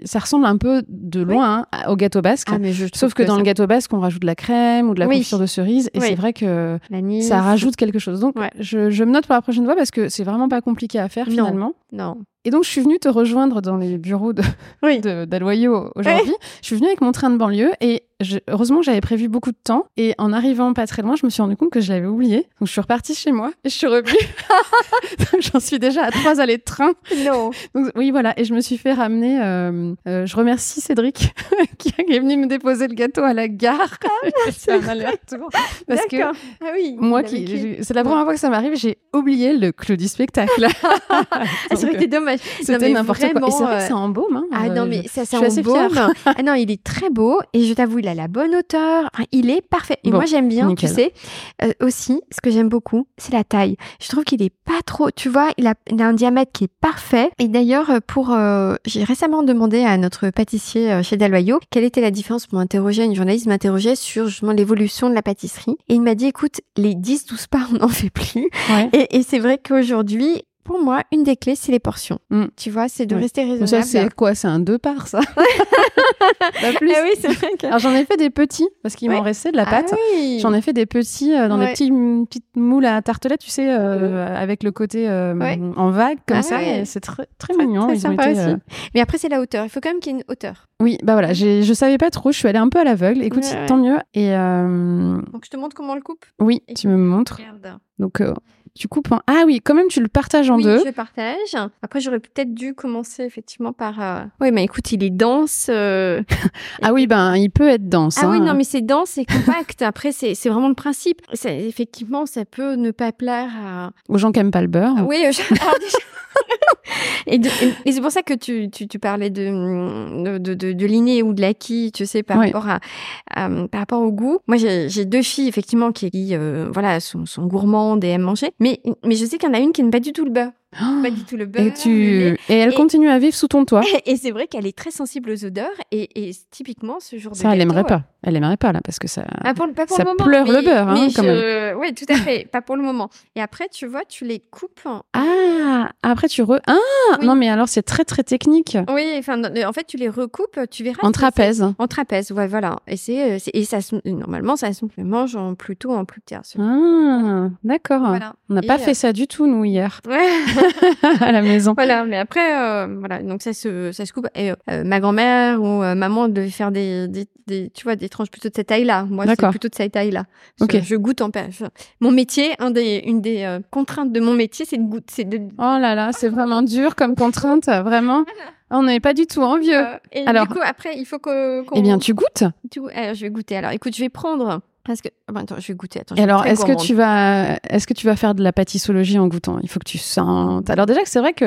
ça ressemble un peu de loin hein, au gâteau basque. Ah, mais je sauf que, dans le gâteau basque on rajoute de la crème ou de la confiture de cerise et c'est vrai que ça rajoute quelque chose. Donc je, je, me note pour la prochaine fois parce que c'est vraiment pas compliqué à faire finalement.
Non
et donc, je suis venue te rejoindre dans les bureaux de, oui. aujourd'hui. Je suis venue avec mon train de banlieue et je, heureusement, j'avais prévu beaucoup de temps. Et en arrivant pas très loin, je me suis rendu compte que je l'avais oublié. Donc, je suis repartie chez moi et je suis revenue. J'en suis déjà à trois allées de train.
Non.
Donc, oui, voilà. Et je me suis fait ramener. Euh, euh, je remercie Cédric qui est venu me déposer le gâteau à la gare. Ah, c'est un aller-retour. Parce que ah, oui, moi, qui, c'est la première fois que ça m'arrive, j'ai oublié le clou du spectacle.
c'est vrai que dommage
c'était n'importe quoi. Et c'est vrai que c'est en baume. Hein.
Ah non, mais ça, c'est en baume. ah non, il est très beau. Et je t'avoue, il a la bonne hauteur. Enfin, il est parfait. Et moi, j'aime bien, tu sais, euh, aussi, ce que j'aime beaucoup, c'est la taille. Je trouve qu'il est pas trop, tu vois, il a, il a un diamètre qui est parfait. Et d'ailleurs, euh, pour, euh, j'ai récemment demandé à notre pâtissier chez Dalloyau quelle était la différence pour m'interroger. Une journaliste m'interrogeait sur justement l'évolution de la pâtisserie. Et il m'a dit, écoute, les 10-12 pas, on n'en fait plus. Et, et c'est vrai qu'aujourd'hui, pour moi, une des clés, c'est les portions. Mm. Tu vois, c'est de rester raisonnable.
Ça, c'est quoi? C'est un deux parts, ça?
Plus. Ah oui, c'est vrai
Alors, j'en ai fait des petits, parce qu'il m'en restait de la ah pâte. J'en ai fait des petits euh, dans des petits, petites moules à tartelette, tu sais, euh, avec le côté euh, en vague, comme ah ça. C'est très, très mignon.
Très sympa aussi. Mais après, c'est la hauteur. Il faut quand même qu'il y ait une hauteur.
Oui, bah voilà, je savais pas trop. Je suis allée un peu à l'aveugle. Écoute, tant mieux. Et
Donc, je te montre comment on le coupe?
Oui, tu me montres. Regarde. Donc, tu coupes en... Ah oui, quand même, tu le partages en deux.
Oui, je partage. Après, j'aurais peut-être dû commencer effectivement par... Euh, oui, mais écoute, il est dense. Euh,
ah oui, ben, il peut être dense.
Ah oui, hein. non, mais c'est dense, c'est compact. Après, c'est vraiment le principe. Effectivement, ça peut ne pas plaire à...
Aux gens qui n'aiment pas le beurre.
Oui, euh, et, et, c'est pour ça que tu, tu, tu parlais de, de, de, de l'inné ou de l'acquis, tu sais, par, rapport à, par rapport au goût. Moi, j'ai deux filles, effectivement, qui, voilà, sont, sont gourmandes et aiment manger. Mais, mais je sais qu'il y en a une qui n'aime pas du tout le beurre. pas du tout le beurre.
Et, tu... et elle continue à vivre sous ton toit.
Et, c'est vrai qu'elle est très sensible aux odeurs. Et, et typiquement, ce genre
de.
Ça,
elle aimerait pas. Elle aimerait pas, là, parce que ça.
Ah, pour, pas pour
ça
le moment,
pleure le beurre, hein, quand
même. Oui, tout à fait. pas pour le moment. Et après, tu vois, tu les coupes.
Ah, après, tu re. Ah, non, mais alors, c'est très, très technique.
Oui, enfin, en fait, tu les recoupes, tu verras.
En trapèze.
En trapèze, ouais, voilà. Et c'est. Et ça, normalement, ça se mange en, plutôt en plus petit.
Ah, d'accord. On n'a pas fait ça du tout, nous, hier.
Ouais.
à la maison.
Voilà, mais après, euh, voilà, donc ça se, ça se coupe. Et euh, ma grand-mère ou euh, maman devait faire des, des, des, tu vois, des tranches plutôt de cette taille-là. Moi, c'est plutôt de cette taille-là. Ok. Je goûte en Mon métier, un des, une des contraintes de mon métier, c'est de goûter. De...
Oh là là, c'est vraiment dur comme contrainte, vraiment. On n'est pas du tout envieux.
et Alors, du coup, après, il faut que.
eh bien, tu goûtes.
Tu... je vais goûter. Alors, écoute, je vais prendre parce que ah bah, attends, je vais goûter. Attends,
alors, est-ce que tu vas, est-ce que tu vas faire de la pâtissologie en goûtant? Il faut que tu sentes. Alors déjà, c'est vrai que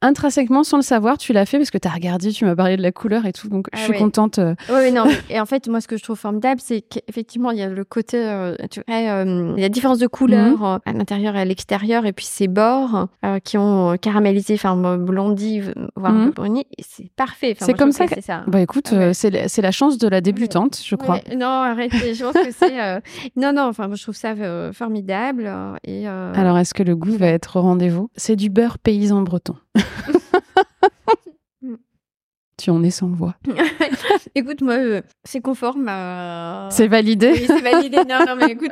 intrinsèquement, sans le savoir, tu l'as fait parce que tu as regardé, tu m'as parlé de la couleur et tout, donc je ah suis contente. Euh.
Oui, non. et en fait, moi, ce que je trouve formidable, c'est qu'effectivement, il y a le côté, euh, tu vois, euh, il y a différence de couleurs mhm. à l'intérieur et à l'extérieur, et puis ces bords qui ont caramélisé, enfin blondi, voire un peu mhm. bruni, c'est parfait.
c'est comme ça. Que... ça. Bah écoute, ah c'est la chance de la débutante, je crois.
Non, arrête. je pense que c'est. Non, non. Enfin, je trouve ça formidable. Et.
Alors, est-ce que le goût va être au rendez-vous? C'est du beurre paysan breton. si on est sans voix
Écoute, moi, euh, c'est conforme à...
C'est validé
Oui, c'est validé. Non, non, mais écoute,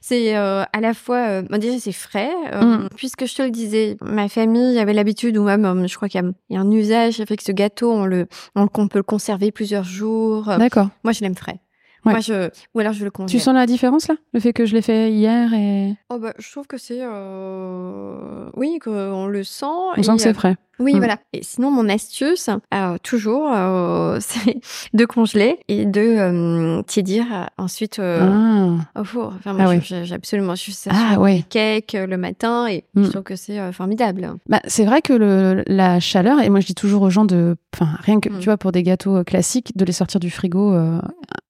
c'est euh, à la fois... Bon, déjà, c'est frais. Mm. Puisque je te le disais, ma famille avait l'habitude, ou même, je crois qu'il y, a un usage, fait que ce gâteau, on, le, on, peut le conserver plusieurs jours.
D'accord.
Moi, je l'aime frais. Moi, je... Ou alors je le congèle.
Tu sens la différence là? Le fait que je l'ai fait hier et.
Oh bah, je trouve que c'est. Euh... Oui, qu'on le sent.
On sent que c'est frais.
Oui, mm. voilà. Et sinon, mon astuce, euh, toujours, euh, c'est de congeler et de euh, tiédir euh, ensuite euh, ah. au four. Enfin, moi, ah j'ai absolument juste ça ah, ouais. cake le matin et je mm. trouve que c'est formidable.
Bah, c'est vrai que le, la chaleur, et moi je dis toujours aux gens de, enfin, rien que, mm. tu vois, pour des gâteaux classiques, de les sortir du frigo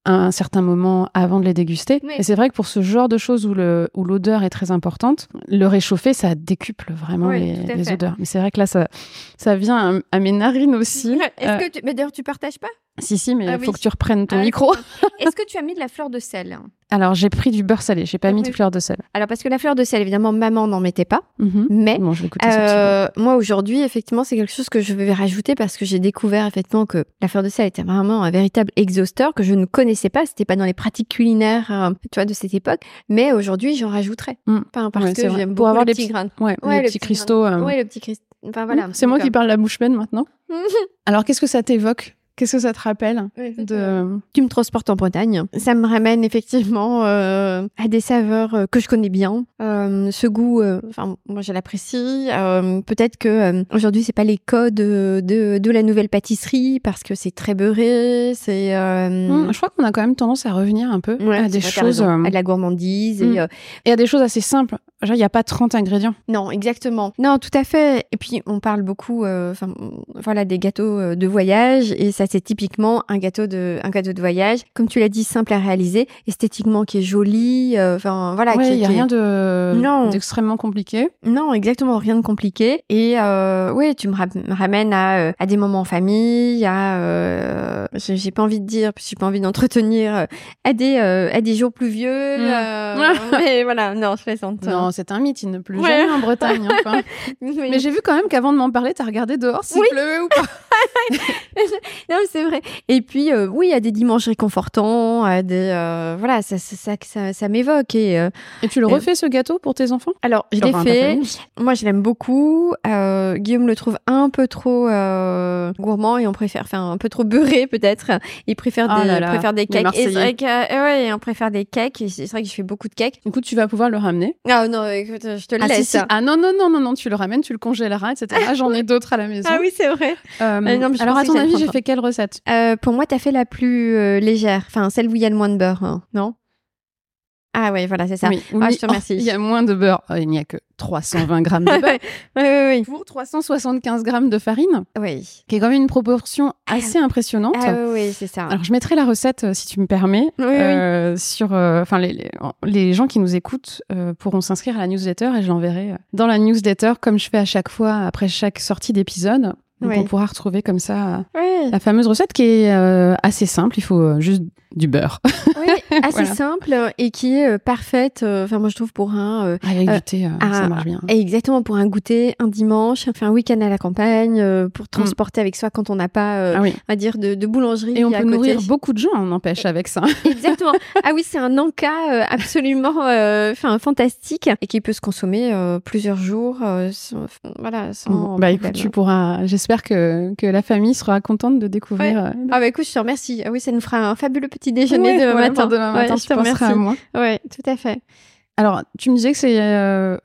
un certain moment avant de les déguster. Et c'est vrai que pour ce genre de choses où le où l'odeur est très importante, le réchauffer, ça décuple vraiment les, les odeurs. Mais c'est vrai que là, ça ça vient à, mes narines aussi.
Est-ce euh, que tu... mais d'ailleurs tu partages pas
Si si, mais il ah faut que tu reprennes ton ah, micro.
Est-ce que tu as mis de la fleur de sel
alors, j'ai pris du beurre salé, j'ai pas mis de fleur de sel.
Alors, parce que la fleur de sel, évidemment, maman n'en mettait pas. Mhm. Mais euh, moi, aujourd'hui, effectivement, c'est quelque chose que je vais rajouter parce que j'ai découvert, effectivement, que la fleur de sel était vraiment un véritable exhausteur que je ne connaissais pas. C'était pas dans les pratiques culinaires, euh, tu vois, de cette époque. Mais aujourd'hui, j'en rajouterai. Mm. parce que j'aime beaucoup avoir les petits grains.
Ouais, les petits cristaux.
Euh. Ouais, le petit cristaux. Enfin, voilà.
C'est moi qui parle la bouche pleine maintenant. Alors, qu'est-ce que ça t'évoque Qu'est-ce que ça te rappelle de...
Tu me transportes en Bretagne. Ça me ramène effectivement euh, à des saveurs euh, que je connais bien. Euh, ce goût, euh, enfin moi je l'apprécie. Euh, peut-être que aujourd'hui c'est pas les codes de, de la nouvelle pâtisserie parce que c'est très beurré. C'est.
Mmh, je crois qu'on a quand même tendance à revenir un peu à des choses, à
de la gourmandise et,
mmh. et à des choses assez simples. Genre il n'y a pas 30 ingrédients.
Non, exactement. Non, tout à fait. Et puis on parle beaucoup, enfin voilà, des gâteaux de voyage et ça c'est typiquement un gâteau de un gâteau de voyage, comme tu l'as dit, simple à réaliser, esthétiquement qui est joli. Euh, enfin voilà,
il
y
a rien de d'extrêmement compliqué.
Non, exactement rien de compliqué. Et euh, oui, tu me, ramènes à, euh, à des moments en famille, à euh, j'ai pas envie de dire, j'ai pas envie d'entretenir euh, à des à des jours pluvieux. Mm. mais voilà, non, je plaisante.
Non, c'est un mythe, il ne pleut jamais en Bretagne. Enfin. Mais j'ai vu quand même qu'avant de m'en parler, tu as regardé dehors s'il pleuvait ou pas.
non, c'est vrai. Et puis, euh, oui, il y a des dimanches réconfortants, des, euh, voilà, ça, ça, ça, ça m'évoque. Et, euh,
et tu le refais ce gâteau pour tes enfants?
Alors, je l'ai fait. Moi, je l'aime beaucoup. Guillaume le trouve un peu trop gourmand et on préfère, enfin, un peu trop beurré peut-être. Il préfère
ah
des, préfère des cakes. Et c'est vrai ouais, on préfère des cakes. C'est vrai que je fais beaucoup de cakes.
Écoute, tu vas pouvoir le ramener.
Ah non, écoute, je te le ah, laisse.
Ah non, non, non, non, non, tu le ramènes, tu le congéleras, etc. J'en ai d'autres à la maison.
Ah oui, c'est vrai.
alors, à ton avis, j'ai fait quelle recette?
Euh, pour moi, tu as fait la plus euh, légère, enfin celle où il y a le moins de beurre, hein, non? Ah ouais, voilà, c'est ça.
Oui, ah, je te remercie. il y a moins de beurre. Oh, il n'y a que 320 grammes de beurre.
oui, oui, oui.
Pour 375 grammes de farine.
Oui.
Qui est quand même une proportion assez impressionnante.
Ah oui, c'est ça.
Alors, je mettrai la recette, euh, si tu me permets, euh, sur... Enfin, les, les, gens qui nous écoutent pourront s'inscrire à la newsletter et je l'enverrai dans la newsletter, comme je fais à chaque fois, après chaque sortie d'épisode. Donc on pourra retrouver comme ça la fameuse recette qui est euh, assez simple. Il faut euh, juste du beurre.
Oui, assez simple et qui est euh, parfaite. Enfin, moi, je trouve pour un.
Avec du thé, ça marche bien.
Exactement, pour un goûter, un dimanche, enfin, un week-end à la campagne, pour transporter avec soi quand on n'a pas, ah à dire, de, de, boulangerie.
Et on peut nourrir beaucoup de gens, on empêche avec ça.
Exactement. ah oui, c'est un encas absolument enfin fantastique et qui peut se consommer plusieurs jours. voilà, sans.
Bah écoute, tu pourras. J'espère que, que la famille sera contente de découvrir.
Euh, ah bah écoute, je te remercie. Ah oui, ça nous fera un fabuleux petit déjeuner demain matin.
Demain matin, tu penseras à moi.
Oui, tout à fait.
Alors, tu me disais que c'est euh,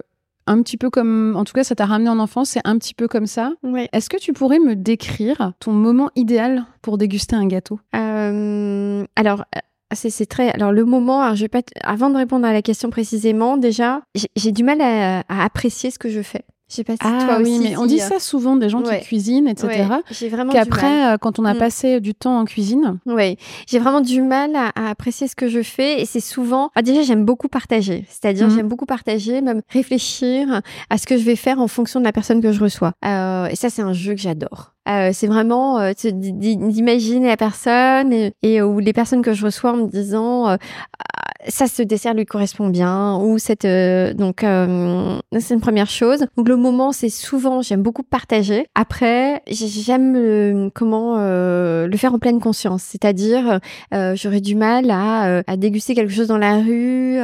un petit peu comme, en tout cas, ça t'a ramené en enfance, c'est un petit peu comme ça.
Oui.
Est-ce que tu pourrais me décrire ton moment idéal pour déguster un gâteau?
Euh, Alors, c'est très. Alors le moment, alors je vais pas. Avant de répondre à la question précisément, déjà, j'ai du mal à, apprécier ce que je fais. Je sais pas si
ah,
toi
oui,
aussi.
mais on dit ça souvent des gens qui cuisinent, etc.
J'ai vraiment
Qu'après, euh, quand on a mm. passé du temps en cuisine.
Oui, j'ai vraiment du mal à, apprécier ce que je fais et c'est souvent. Ah, déjà, j'aime beaucoup partager. C'est-à-dire, mm. j'aime beaucoup partager, même réfléchir à ce que je vais faire en fonction de la personne que je reçois. Euh, et ça, c'est un jeu que j'adore. Euh, c'est vraiment euh, d'imaginer la personne et, et, ou les personnes que je reçois en me disant ça ce dessert lui correspond bien ou cette donc c'est une première chose. Donc le moment c'est souvent j'aime beaucoup partager. Après j'aime comment le faire en pleine conscience, c'est-à-dire j'aurais du mal à, à déguster quelque chose dans la rue.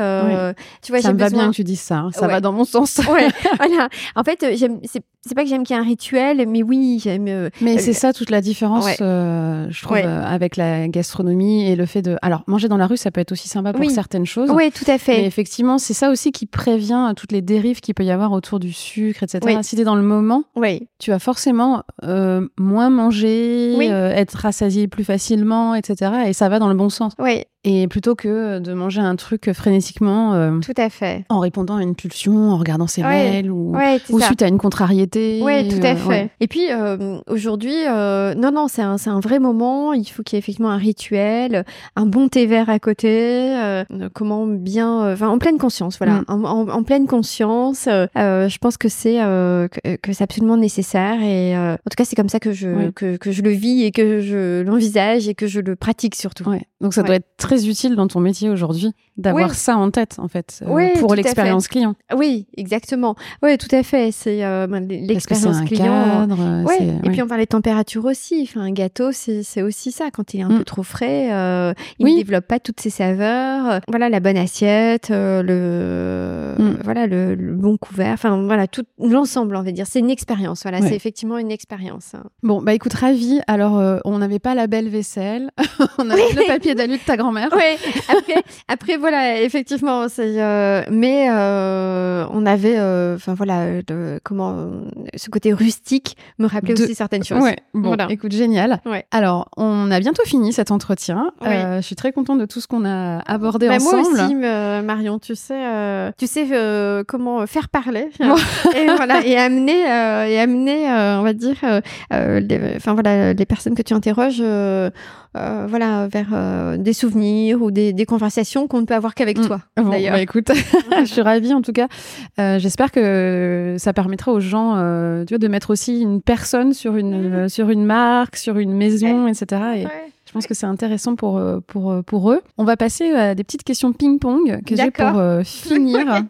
Tu vois, ça me va bien que tu dises ça. Hein. Ça va dans mon sens.
ouais, voilà. En fait, j'aime c'est pas que j'aime qu'il y ait un rituel, mais oui, j'aime. Euh,
mais c'est ça toute la différence, euh, je trouve, euh, avec la gastronomie et le fait de. Alors, manger dans la rue, ça peut être aussi sympa pour certaines choses.
Oui, tout à fait.
Mais effectivement, c'est ça aussi qui prévient toutes les dérives qu'il peut y avoir autour du sucre, etc. Si t'es dans le moment,
oui.
tu vas forcément moins manger, être rassasié plus facilement, etc. Et ça va dans le bon sens.
Oui.
Et plutôt que de manger un truc frénétiquement.
tout à fait.
En répondant à une pulsion, en regardant ses mails ou, ou suite à une contrariété
oui, tout à euh, fait. Et puis euh, aujourd'hui, euh, non, non, c'est un, un vrai moment. Il faut qu'il y ait effectivement un rituel, un bon thé vert à côté. comment bien, enfin, en pleine conscience, voilà, mm. en, pleine conscience. je pense que c'est que, que c'est absolument nécessaire. Et en tout cas, c'est comme ça que je que, que, je le vis et que je l'envisage et que je le pratique surtout.
Donc ça doit être très utile dans ton métier aujourd'hui d'avoir ça en tête en fait pour l'expérience client.
Oui, exactement. Oui, tout à fait. C'est ben, l'expérience client.
Cadre,
ouais. Et puis on parlait de température aussi. Enfin, un gâteau, c'est aussi ça. Quand il est un mm. peu trop frais, euh, il ne développe pas toutes ses saveurs. Voilà, la bonne assiette, euh, le mm. voilà le, bon couvert. Enfin voilà tout l'ensemble, on va dire. C'est une expérience. Voilà, c'est effectivement une expérience.
Bon, bah écoute, ravi. Alors, euh, on n'avait pas la belle vaisselle. on avait le papier d'alu de ta grand-mère.
Oui. Après, après voilà, effectivement, c'est. mais on avait, enfin voilà, de, comment ce côté rustique me rappelait aussi certaines choses.
Ouais, bon, écoute, génial.
Ouais.
Alors, on a bientôt fini cet entretien. Euh, je suis très contente de tout ce qu'on a abordé
bah,
ensemble.
Moi aussi, Marion, tu sais, euh, tu sais euh, comment faire parler et voilà et amener et amener, on va dire, enfin voilà, les personnes que tu interroges euh, voilà, vers euh, des souvenirs ou des, des conversations qu'on ne peut avoir qu'avec mm. toi.
Bon,
d'ailleurs.
Bah, écoute, je suis ravie en tout cas. Euh, j'espère que ça permettra aux gens tu vois, de mettre aussi une personne sur une, mm. sur une marque, sur une maison, etc. Et, Je pense que c'est intéressant pour, pour, pour eux. On va passer à des petites questions ping-pong que j'ai pour finir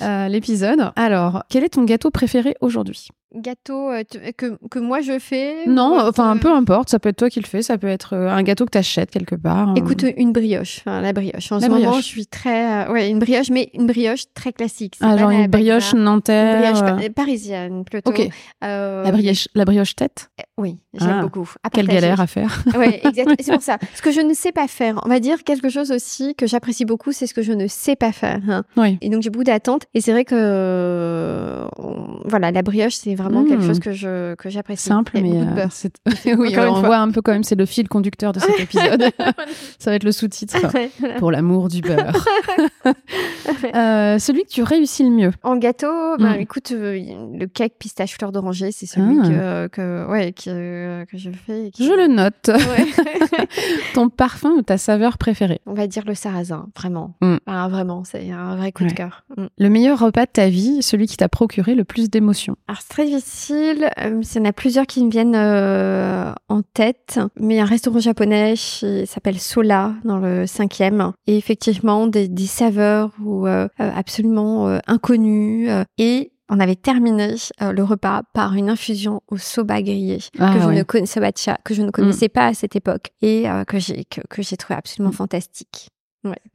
l'épisode. Alors, quel est ton gâteau préféré aujourd'hui?
Gâteau euh, que, que, moi je fais
Non, enfin peu importe, ça peut être toi qui le fais, ça peut être euh, un gâteau que tu achètes quelque part. Hein.
Écoute, une brioche, enfin la brioche. En ce moment, je suis très euh, ouais, une brioche mais une brioche très classique.
Ah, genre une brioche nantaise. Une
brioche parisienne plutôt.
OK. La brioche la brioche tête?
Oui, j'aime ah, beaucoup.
quelle galère à faire.
Oui, exactement, c'est pour ça. Ce que je ne sais pas faire, on va dire quelque chose aussi que j'apprécie beaucoup, c'est ce que je ne sais pas faire. Hein.
Oui.
Et donc j'ai beaucoup d'attentes et c'est vrai que voilà, la brioche c'est vraiment quelque chose hmm. que je que j'apprécie.
Simple, mais euh, oui, on voit un peu quand même, c'est le fil conducteur de cet épisode. Ça va être le sous-titre pour l'amour du beurre. euh, celui que tu réussis le mieux.
En gâteau, bah, écoute, euh, le cake pistache fleur d'oranger, c'est celui ah. que, que, ouais, que, que je fais.
Je le note. Ton parfum ou ta saveur préférée?
On va dire le sarrasin, vraiment. Hmm. Ah, vraiment, c'est un vrai coup de cœur.
Le meilleur repas de ta vie, celui qui t'a procuré le plus d'émotions?
Alors, c'est très difficile. Euh, il y en a plusieurs qui me viennent euh, en tête. Mais il y a un restaurant japonais qui s'appelle Sola, dans le cinquième. Et effectivement, des, saveurs ou, euh, absolument inconnues. et on avait terminé le repas par une infusion au soba grillé ah que, je ne connaissais, que je ne connaissais pas à cette époque et que j'ai que, j'ai trouvé absolument mm. fantastique.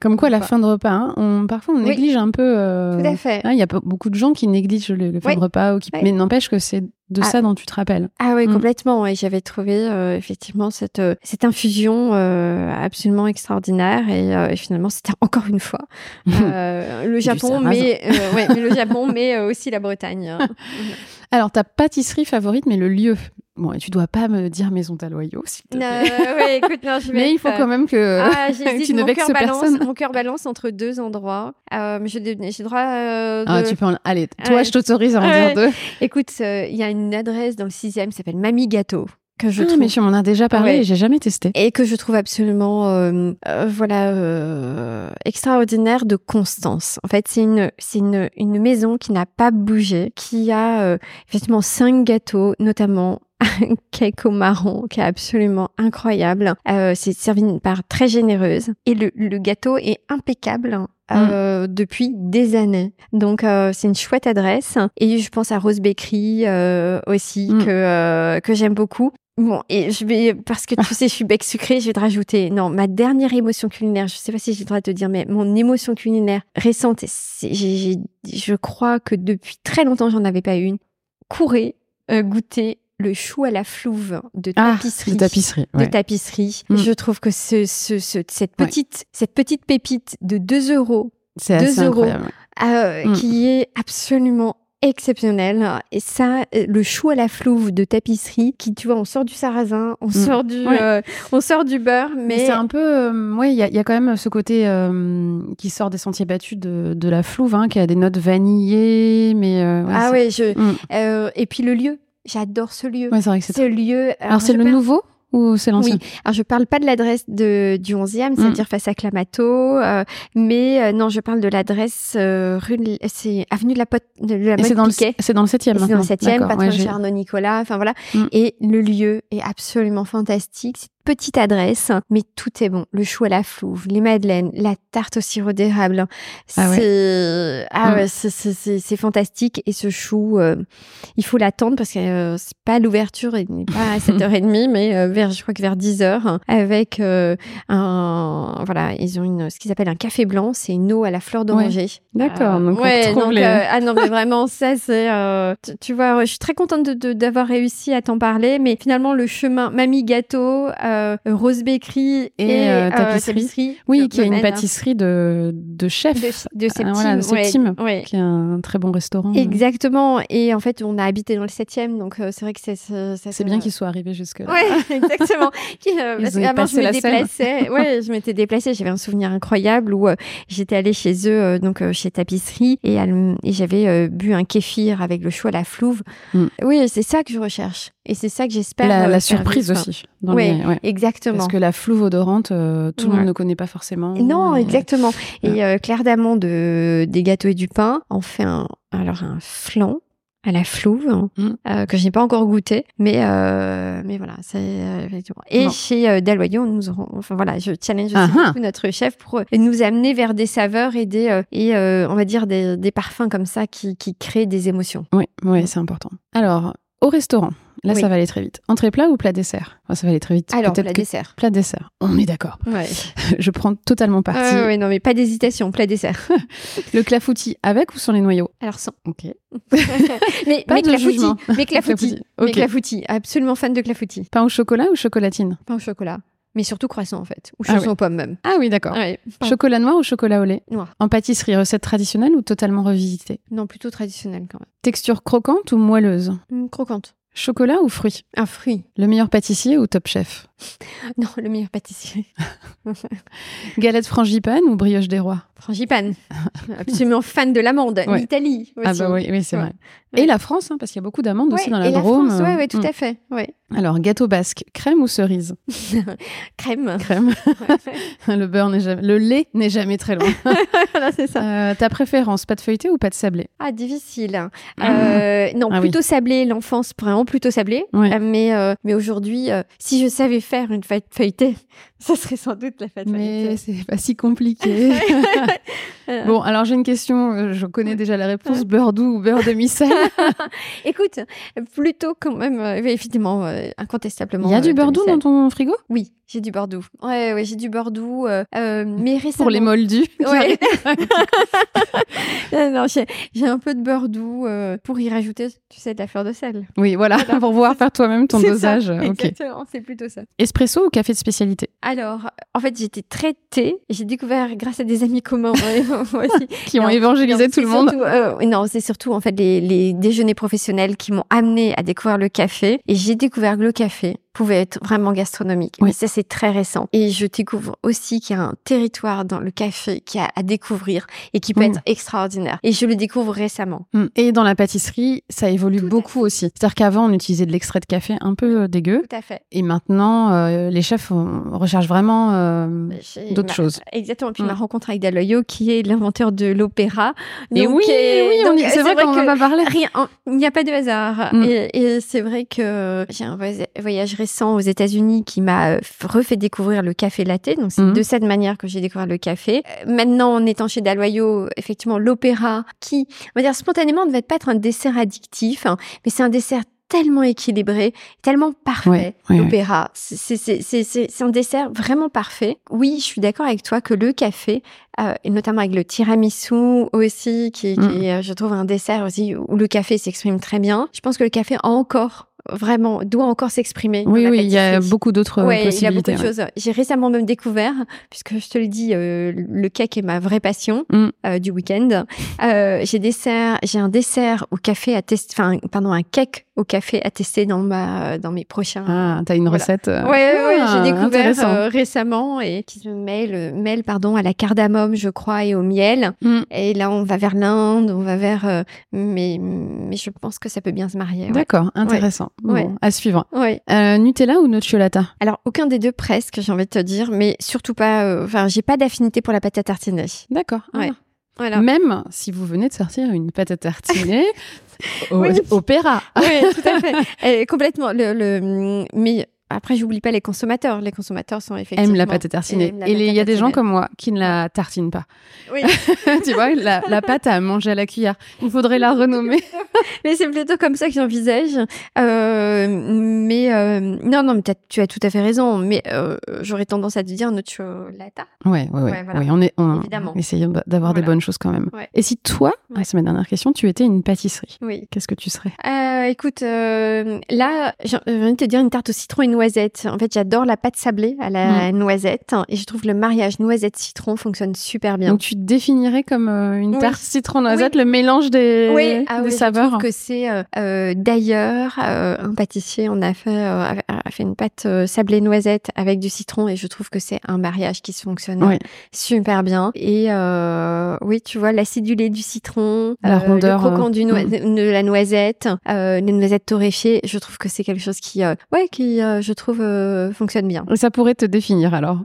Comme quoi, la fin de repas, hein, on, parfois on néglige un peu.
Euh, Tout à fait.
Hein, il y a beaucoup de gens qui négligent le, fin de repas, ou qui... mais n'empêche que c'est de ah. ça dont tu te rappelles.
Ah oui, mm. complètement. Et j'avais trouvé euh, effectivement cette, euh, cette infusion absolument extraordinaire. Et, finalement, c'était encore une fois le Japon, mais, ouais, mais le Japon, mais aussi la Bretagne.
Alors, ta pâtisserie favorite, mais le lieu Bon, et tu dois pas me dire Maison Taloyau, s'il te plaît.
ouais, écoute, non, je vais
Mais il faut quand même que
ah, tu ne vexes personne. Mon cœur balance entre deux endroits. Euh, j'ai droit euh,
Ah, tu peux en... Allez, toi, je t'autorise à en dire deux.
Écoute, euh, il y a une adresse dans le sixième qui s'appelle Mamie Gâteau que je
ah,
trouve...
mais tu m'en as déjà parlé et j'ai jamais testé.
Et que je trouve absolument, euh, euh, voilà, euh, extraordinaire de constance. En fait, c'est une, c'est une, une maison qui n'a pas bougé, qui a effectivement cinq gâteaux, notamment un cake au marron qui est absolument incroyable. Euh, c'est servi d'une part très généreuse et le, le gâteau est impeccable. Euh, mm. depuis des années. Donc euh, c'est une chouette adresse et je pense à Rose Bakery euh, aussi mm. que euh, que j'aime beaucoup. Bon, et je vais, parce que tu sais, je suis bec sucré, je vais te rajouter, non, ma dernière émotion culinaire, je sais pas si j'ai le droit de te dire, mais mon émotion culinaire récente, c'est, je crois que depuis très longtemps, j'en avais pas une. Courir, euh, goûter le chou à la flouve de
Ah,
tapisserie.
de tapisserie.
de tapisserie.
Mm.
Je trouve que ce, ce, ce- cette petite, cette petite pépite de 2 euros,
C'est
deux
assez
euros.
incroyable.
euh,
Mm.
qui est absolument exceptionnel. Et ça, euh, le chou à la flouve de tapisserie, qui, tu vois, on sort du sarrasin, on sort du,
Ouais.
euh, on sort du beurre,
Mais
mais
c'est un peu, euh, ouais, il y, a- il y a quand même ce côté euh, qui sort des sentiers battus de, de la flouve, hein, qui a des notes vanillées, mais ouais,
ah ouais, je,
Mm.
et puis le lieu. J'adore ce lieu.
Ouais, c'est vrai que c'est.
Ce lieu.
Alors, c'est le nouveau ou c'est l'ancien
Oui, alors je parle pas de l'adresse de du 11e,
Mm.
c'est-à-dire face à Clamato, euh, mais euh, non, je parle de l'adresse euh, rue de- c'est avenue de la Pote de la
Et c'est
Motte
dans le c'est dans le septième.
Et C'est dans le
maintenant.
7e,
D'accord,
patron
ouais,
Arnaud Nicolas, enfin voilà.
Mm.
Et le lieu est absolument fantastique. C'est petite adresse, mais tout est bon. Le chou à la flouve, les madeleines, la tarte au sirop d'érable.
Ah ouais.
C'est ah
Mm.
ouais, c'est- c'est fantastique. Et ce chou, euh, il faut l'attendre parce que euh, c'est pas l'ouverture, il n'est pas à 7h30, mais euh, vers, je crois que vers 10h, avec euh, un, voilà, ils ont une, ce qu'ils appellent un café blanc, c'est une eau à la fleur d'oranger.
D'accord, donc on
donc,
les-
ah non, mais vraiment, ça, c'est, tu, tu vois, je suis très contente de- de- d'avoir réussi à t'en parler, mais finalement, le chemin Mamie Gâteau, euh, Rose Bakery et,
Et, euh,
euh,
tapisserie. Oui, qui est une
mène
pâtisserie de, de chef,
de, de Septime.
Ah, voilà, de Septime.
ouais.
qui est un très bon restaurant.
Exactement. Et en fait, on a habité dans le 7e, donc euh, c'est vrai que c'est. C'est
bien qu'ils soient arrivés jusque-là.
Ouais, exactement. Qui, parce qu'avant, je me déplaçais. ouais, je m'étais déplacée. J'avais un souvenir incroyable où j'étais allée chez eux, donc chez Tapisserie, et, j'avais bu un kéfir avec le chou à la flouve.
Mm.
Oui, c'est ça que je recherche. Et c'est ça que j'espère.
La,
euh,
la surprise
vivre.
aussi. les- ouais.
Exactement.
Parce que la flouve odorante, euh, tout le monde ne connaît pas forcément.
Non,
Et-
exactement. Et euh, Claire Damon de des gâteaux et du pain en fait un alors un flan à la flouve
Mm.
euh, que je n'ai pas encore goûté, mais mais voilà, c'est. Et chez Dalloyau, nous aurons, enfin voilà, je challenge aussi
Ah
notre chef pour nous amener vers des saveurs et des et on va dire des, des parfums comme ça qui qui créent des émotions.
Oui, ouais, c'est important. Alors, au restaurant, là,
Oui.
ça va aller très vite. Entrée plat ou plat dessert? Enfin, Ça va aller très vite.
Alors plat dessert.
Plat dessert. On est d'accord.
Ouais.
Je prends totalement parti.
Ouais, non mais pas d'hésitation, plat dessert.
Le clafoutis avec ou sans les noyaux?
Alors sans.
Ok.
Mais
Pas
mais
de
clafoutis, mais clafoutis, mais absolument fan de clafoutis.
Pain au chocolat ou chocolatine?
Pain au chocolat. Mais surtout croissant, en fait. Ou
Ah
chanson aux pommes, même.
Ah oui, d'accord.
Ouais.
Chocolat noir ou chocolat au lait?
Noir.
En pâtisserie, recette traditionnelle ou totalement revisitée?
Non, plutôt traditionnel, quand
Texture croquante ou moelleuse?
Même. Hum, croquante.
Chocolat ou fruits?
Un fruit.
Le meilleur pâtissier ou top chef?
Non, le meilleur pâtissier.
Galette frangipane ou brioche des rois?
Frangipane. Absolument fan de l'amande.
Ouais.
L'Italie aussi.
Ah bah oui, oui c'est
Ouais.
vrai. Et la France, hein, parce qu'il y a beaucoup d'amandes aussi dans la
et la
Drôme.
France, ouais,
euh,
ouais, tout à fait. Ouais.
Alors, gâteau basque, crème ou cerise?
Crème.
Crème. le beurre n'est jamais... Le lait n'est jamais très loin.
voilà, c'est ça.
Euh, ta préférence, pâte feuilletée ou pâte sablée?
Ah, difficile. Euh, non,
Ah oui.
plutôt sablé. L'enfance, vraiment plutôt sablé.
Ouais.
Euh, mais euh, mais aujourd'hui, si je savais faire une fête feuilletée, ça serait sans doute la fête
Mais
feuilletée.
c'est pas si compliqué.
Euh,
bon, alors j'ai une question, euh, je connais déjà la réponse, beurre doux ou beurre demi-sel
Écoute, plutôt quand même, évidemment, euh, incontestablement.
Il y a du beurre doux dans ton frigo?
Oui, j'ai du beurre doux. Ouais, ouais, j'ai du beurre doux. euh, mais récemment.
Pour les moldus
Ouais. non, j'ai un peu de beurre doux euh, pour y rajouter, tu sais, de la fleur de sel.
Oui, voilà,
Voilà.
pour pouvoir faire toi-même ton dosage.
ça. Exactement, c'est plutôt ça.
Espresso ou café de spécialité?
Alors, en fait, j'étais très thé. J'ai découvert grâce à des amis communs, moi aussi.
Qui ont
Non,
évangélisé
non,
tout le monde
surtout, euh, non, c'est surtout en fait les, les déjeuners professionnels qui m'ont amené à découvrir le café. Et j'ai découvert le café pouvait être vraiment gastronomique. Mais ça, c'est très récent. Et je découvre aussi qu'il y a un territoire dans le café qui a à découvrir et qui peut mm. être extraordinaire. Et je le découvre récemment.
Mm. Et dans la pâtisserie, ça évolue beaucoup aussi. C'est-à-dire qu'avant, on utilisait de l'extrait de café un peu euh, dégueu.
Tout à fait.
Et maintenant, euh, les chefs recherchent vraiment euh, d'autres choses.
Exactement. Puis ma mm. rencontre avec Daloyo, qui est l'inventeur de l'opéra.
Et oui, oui, c'est vrai, qu'on va pas parler.
Rien, il n'y a pas de hasard. Et, c'est vrai que j'ai un voyage récent aux États-Unis qui m'a refait découvrir le café latte. Donc c'est de cette manière que j'ai découvert le café. Maintenant, en étant chez Daloyo, effectivement, l'opéra, qui, on va dire spontanément, ne va pas être un dessert addictif, hein, mais c'est un dessert tellement équilibré, tellement parfait, l'opéra. C'est un dessert vraiment parfait. Oui, je suis d'accord avec toi que le café, euh, et notamment avec le tiramisu aussi, qui, qui mm. je trouve, un dessert aussi où le café s'exprime très bien. Je pense que le café a encore vraiment doit encore s'exprimer.
Oui, oui, il y a beaucoup d'autres
ouais,
possibilités.
Il y a beaucoup de choses. J'ai récemment même découvert, puisque je te le dis, euh, le cake est ma vraie passion mm. euh, du week-end. Euh, j'ai dessert, j'ai un dessert au café à tester, enfin, pardon, un cake au café à tester dans ma, dans mes prochains.
Ah, t'as une recette.
Ouais, ouais, j'ai ah, découvert récemment et qui se mêle, mêle, pardon, à la cardamome, je crois, et au miel. Mm. Et là, on va vers l'Inde, on va vers, mais, mais je pense que ça peut bien se marier.
D'accord, intéressant. Bon, à suivre.
Ouais.
Euh, Nutella ou nocciolata?
Alors, aucun des deux presque, j'ai envie de te dire, mais surtout pas. Euh, enfin, j'ai pas d'affinité pour la pâte à tartiner.
D'accord. Ouais. Ah. Voilà. Même si vous venez de sortir une pâte à tartiner au, opéra.
Oui, tout à fait. Et complètement. Le, le, mais après, j'oublie pas les consommateurs. Les consommateurs sont effectivement.
Aiment la pâte à tartiner. Et il y a des gens comme moi qui ne la tartinent pas.
Oui.
tu vois, la, la, pâte à manger à la cuillère. Il faudrait la renommer.
mais c'est plutôt comme ça que j'envisage. Euh, mais euh, non, non, mais tu as tout à fait raison. Mais euh, j'aurais tendance à te dire nocciolata.
Ouais, ouais, ouais. ouais, on est, on, Évidemment. essayons d'avoir des bonnes choses quand même. Et si toi, c'est ma dernière question, tu étais une pâtisserie,
oui.
qu'est-ce que tu serais?
Écoute, là, j'ai envie de te dire une tarte au citron et noix en fait, j'adore la pâte sablée à la mm. noisette et je trouve que le mariage noisette-citron fonctionne super bien.
Donc, tu définirais comme euh, une tarte citron-noisette, le mélange des,
oui.
Ah, oui, saveurs. Je
trouve que c'est euh, euh, d'ailleurs un pâtissier, on a fait, a fait une pâte sablée noisette avec du citron et je trouve que c'est un mariage qui se fonctionne super bien. Et oui, tu vois, l'acidulé du citron,
la rondeur,
le croquant du mm. de la noisette, les noisettes torréfiées, je trouve que c'est quelque chose qui, ouais, qui, je je trouve, euh, fonctionne bien.
Ça pourrait te définir alors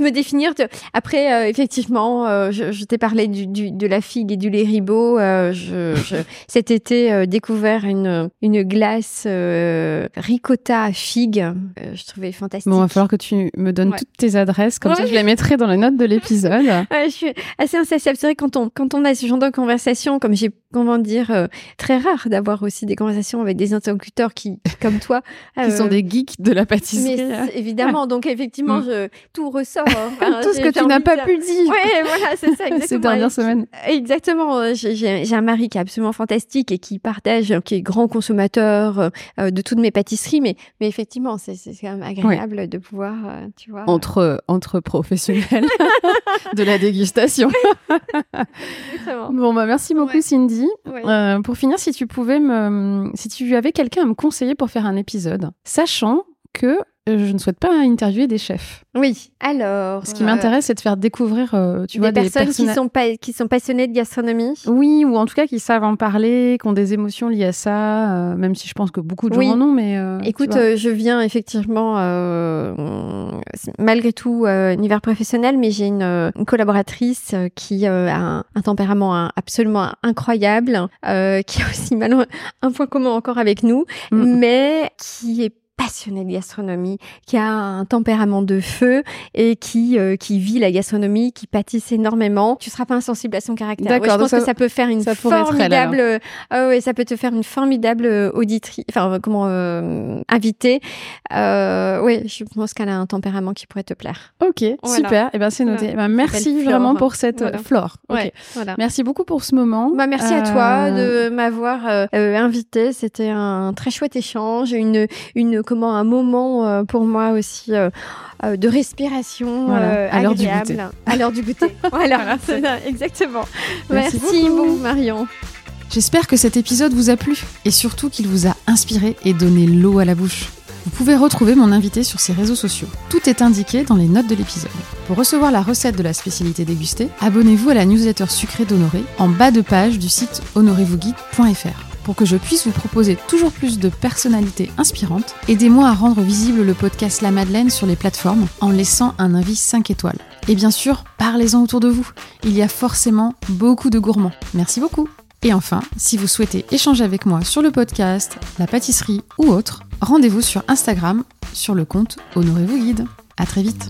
Me définir. Après, euh, effectivement, euh, je, t'ai parlé du, du, de la figue et du lait ribot. Je, je, cet été, découvert une, une glace ricotta figue. je trouvais fantastique.
Bon, il va falloir que tu me donnes toutes tes adresses, comme ça je les mettrai dans les notes de l'épisode.
je suis assez insatiable. C'est vrai, quand on, quand on a ce genre de conversation, comme j'ai comment dire, euh, très rare d'avoir aussi des conversations avec des interlocuteurs qui, comme toi,
qui sont euh, des geeks de la pâtisserie.
Mais évidemment, donc effectivement, mm. je, tout ressort.
Hein. tout ce que tu n'as pas pu dire.
Oui, voilà, c'est ça, exactement.
Ces dernières semaines.
Exactement. Euh, j'ai un mari qui est absolument fantastique et qui partage, qui est grand consommateur de toutes mes pâtisseries, mais, mais effectivement, c'est quand même agréable de pouvoir, tu vois.
Entre, entre professionnels de la dégustation. bon, bah, merci beaucoup, Cindy. Euh, pour finir, si tu pouvais me, si tu avais quelqu'un à me conseiller pour faire un épisode, sachant que je ne souhaite pas interviewer des chefs.
Oui. Alors.
Ce qui m'intéresse, c'est de faire découvrir, euh, tu
des
vois,
personnes qui sont pas, qui sont passionnées de gastronomie.
Oui, ou en tout cas qui savent en parler, qui ont des émotions liées à ça, euh, même si je pense que beaucoup de gens en ont, mais.
Écoute, je viens effectivement, malgré tout, univers professionnel, mais j'ai une, collaboratrice qui a un, tempérament absolument incroyable, qui a aussi mal un point commun encore avec nous, mm. mais qui est passionné de gastronomie, qui a un tempérament de feu et qui euh, qui vit la gastronomie, qui pâtisse énormément. Tu seras pas insensible à son caractère. je pense que ça peut faire une formidable. oh, ouais, ça peut te faire une formidable euh, auditrice. Enfin, comment euh, inviter. Euh, oui, je pense qu'elle a un tempérament qui pourrait te plaire.
Ok, super. Et eh ben c'est noté. Eh ben, merci vraiment pour cette flore. Okay. Voilà. Merci beaucoup pour ce moment.
Bah, merci à toi de m'avoir invité. C'était un très chouette échange, une une comment un moment euh, pour moi aussi euh, euh, de respiration à l'heure du goûter. À l'heure du goûter. voilà, exactement. Merci, Merci Marion.
J'espère que cet épisode vous a plu et surtout qu'il vous a inspiré et donné l'eau à la bouche. Vous pouvez retrouver mon invité sur ses réseaux sociaux. Tout est indiqué dans les notes de l'épisode. Pour recevoir la recette de la spécialité dégustée, abonnez-vous à la newsletter sucrée d'Honoré en bas de page du site honorezvousguide.fr. Pour que je puisse vous proposer toujours plus de personnalités inspirantes, aidez-moi à rendre visible le podcast La Madeleine sur les plateformes en laissant un avis 5 étoiles. Et bien sûr, parlez-en autour de vous. Il y a forcément beaucoup de gourmands. Merci beaucoup. Et enfin, si vous souhaitez échanger avec moi sur le podcast, la pâtisserie ou autre, rendez-vous sur Instagram sur le compte Honorez-vous Guide. À très vite.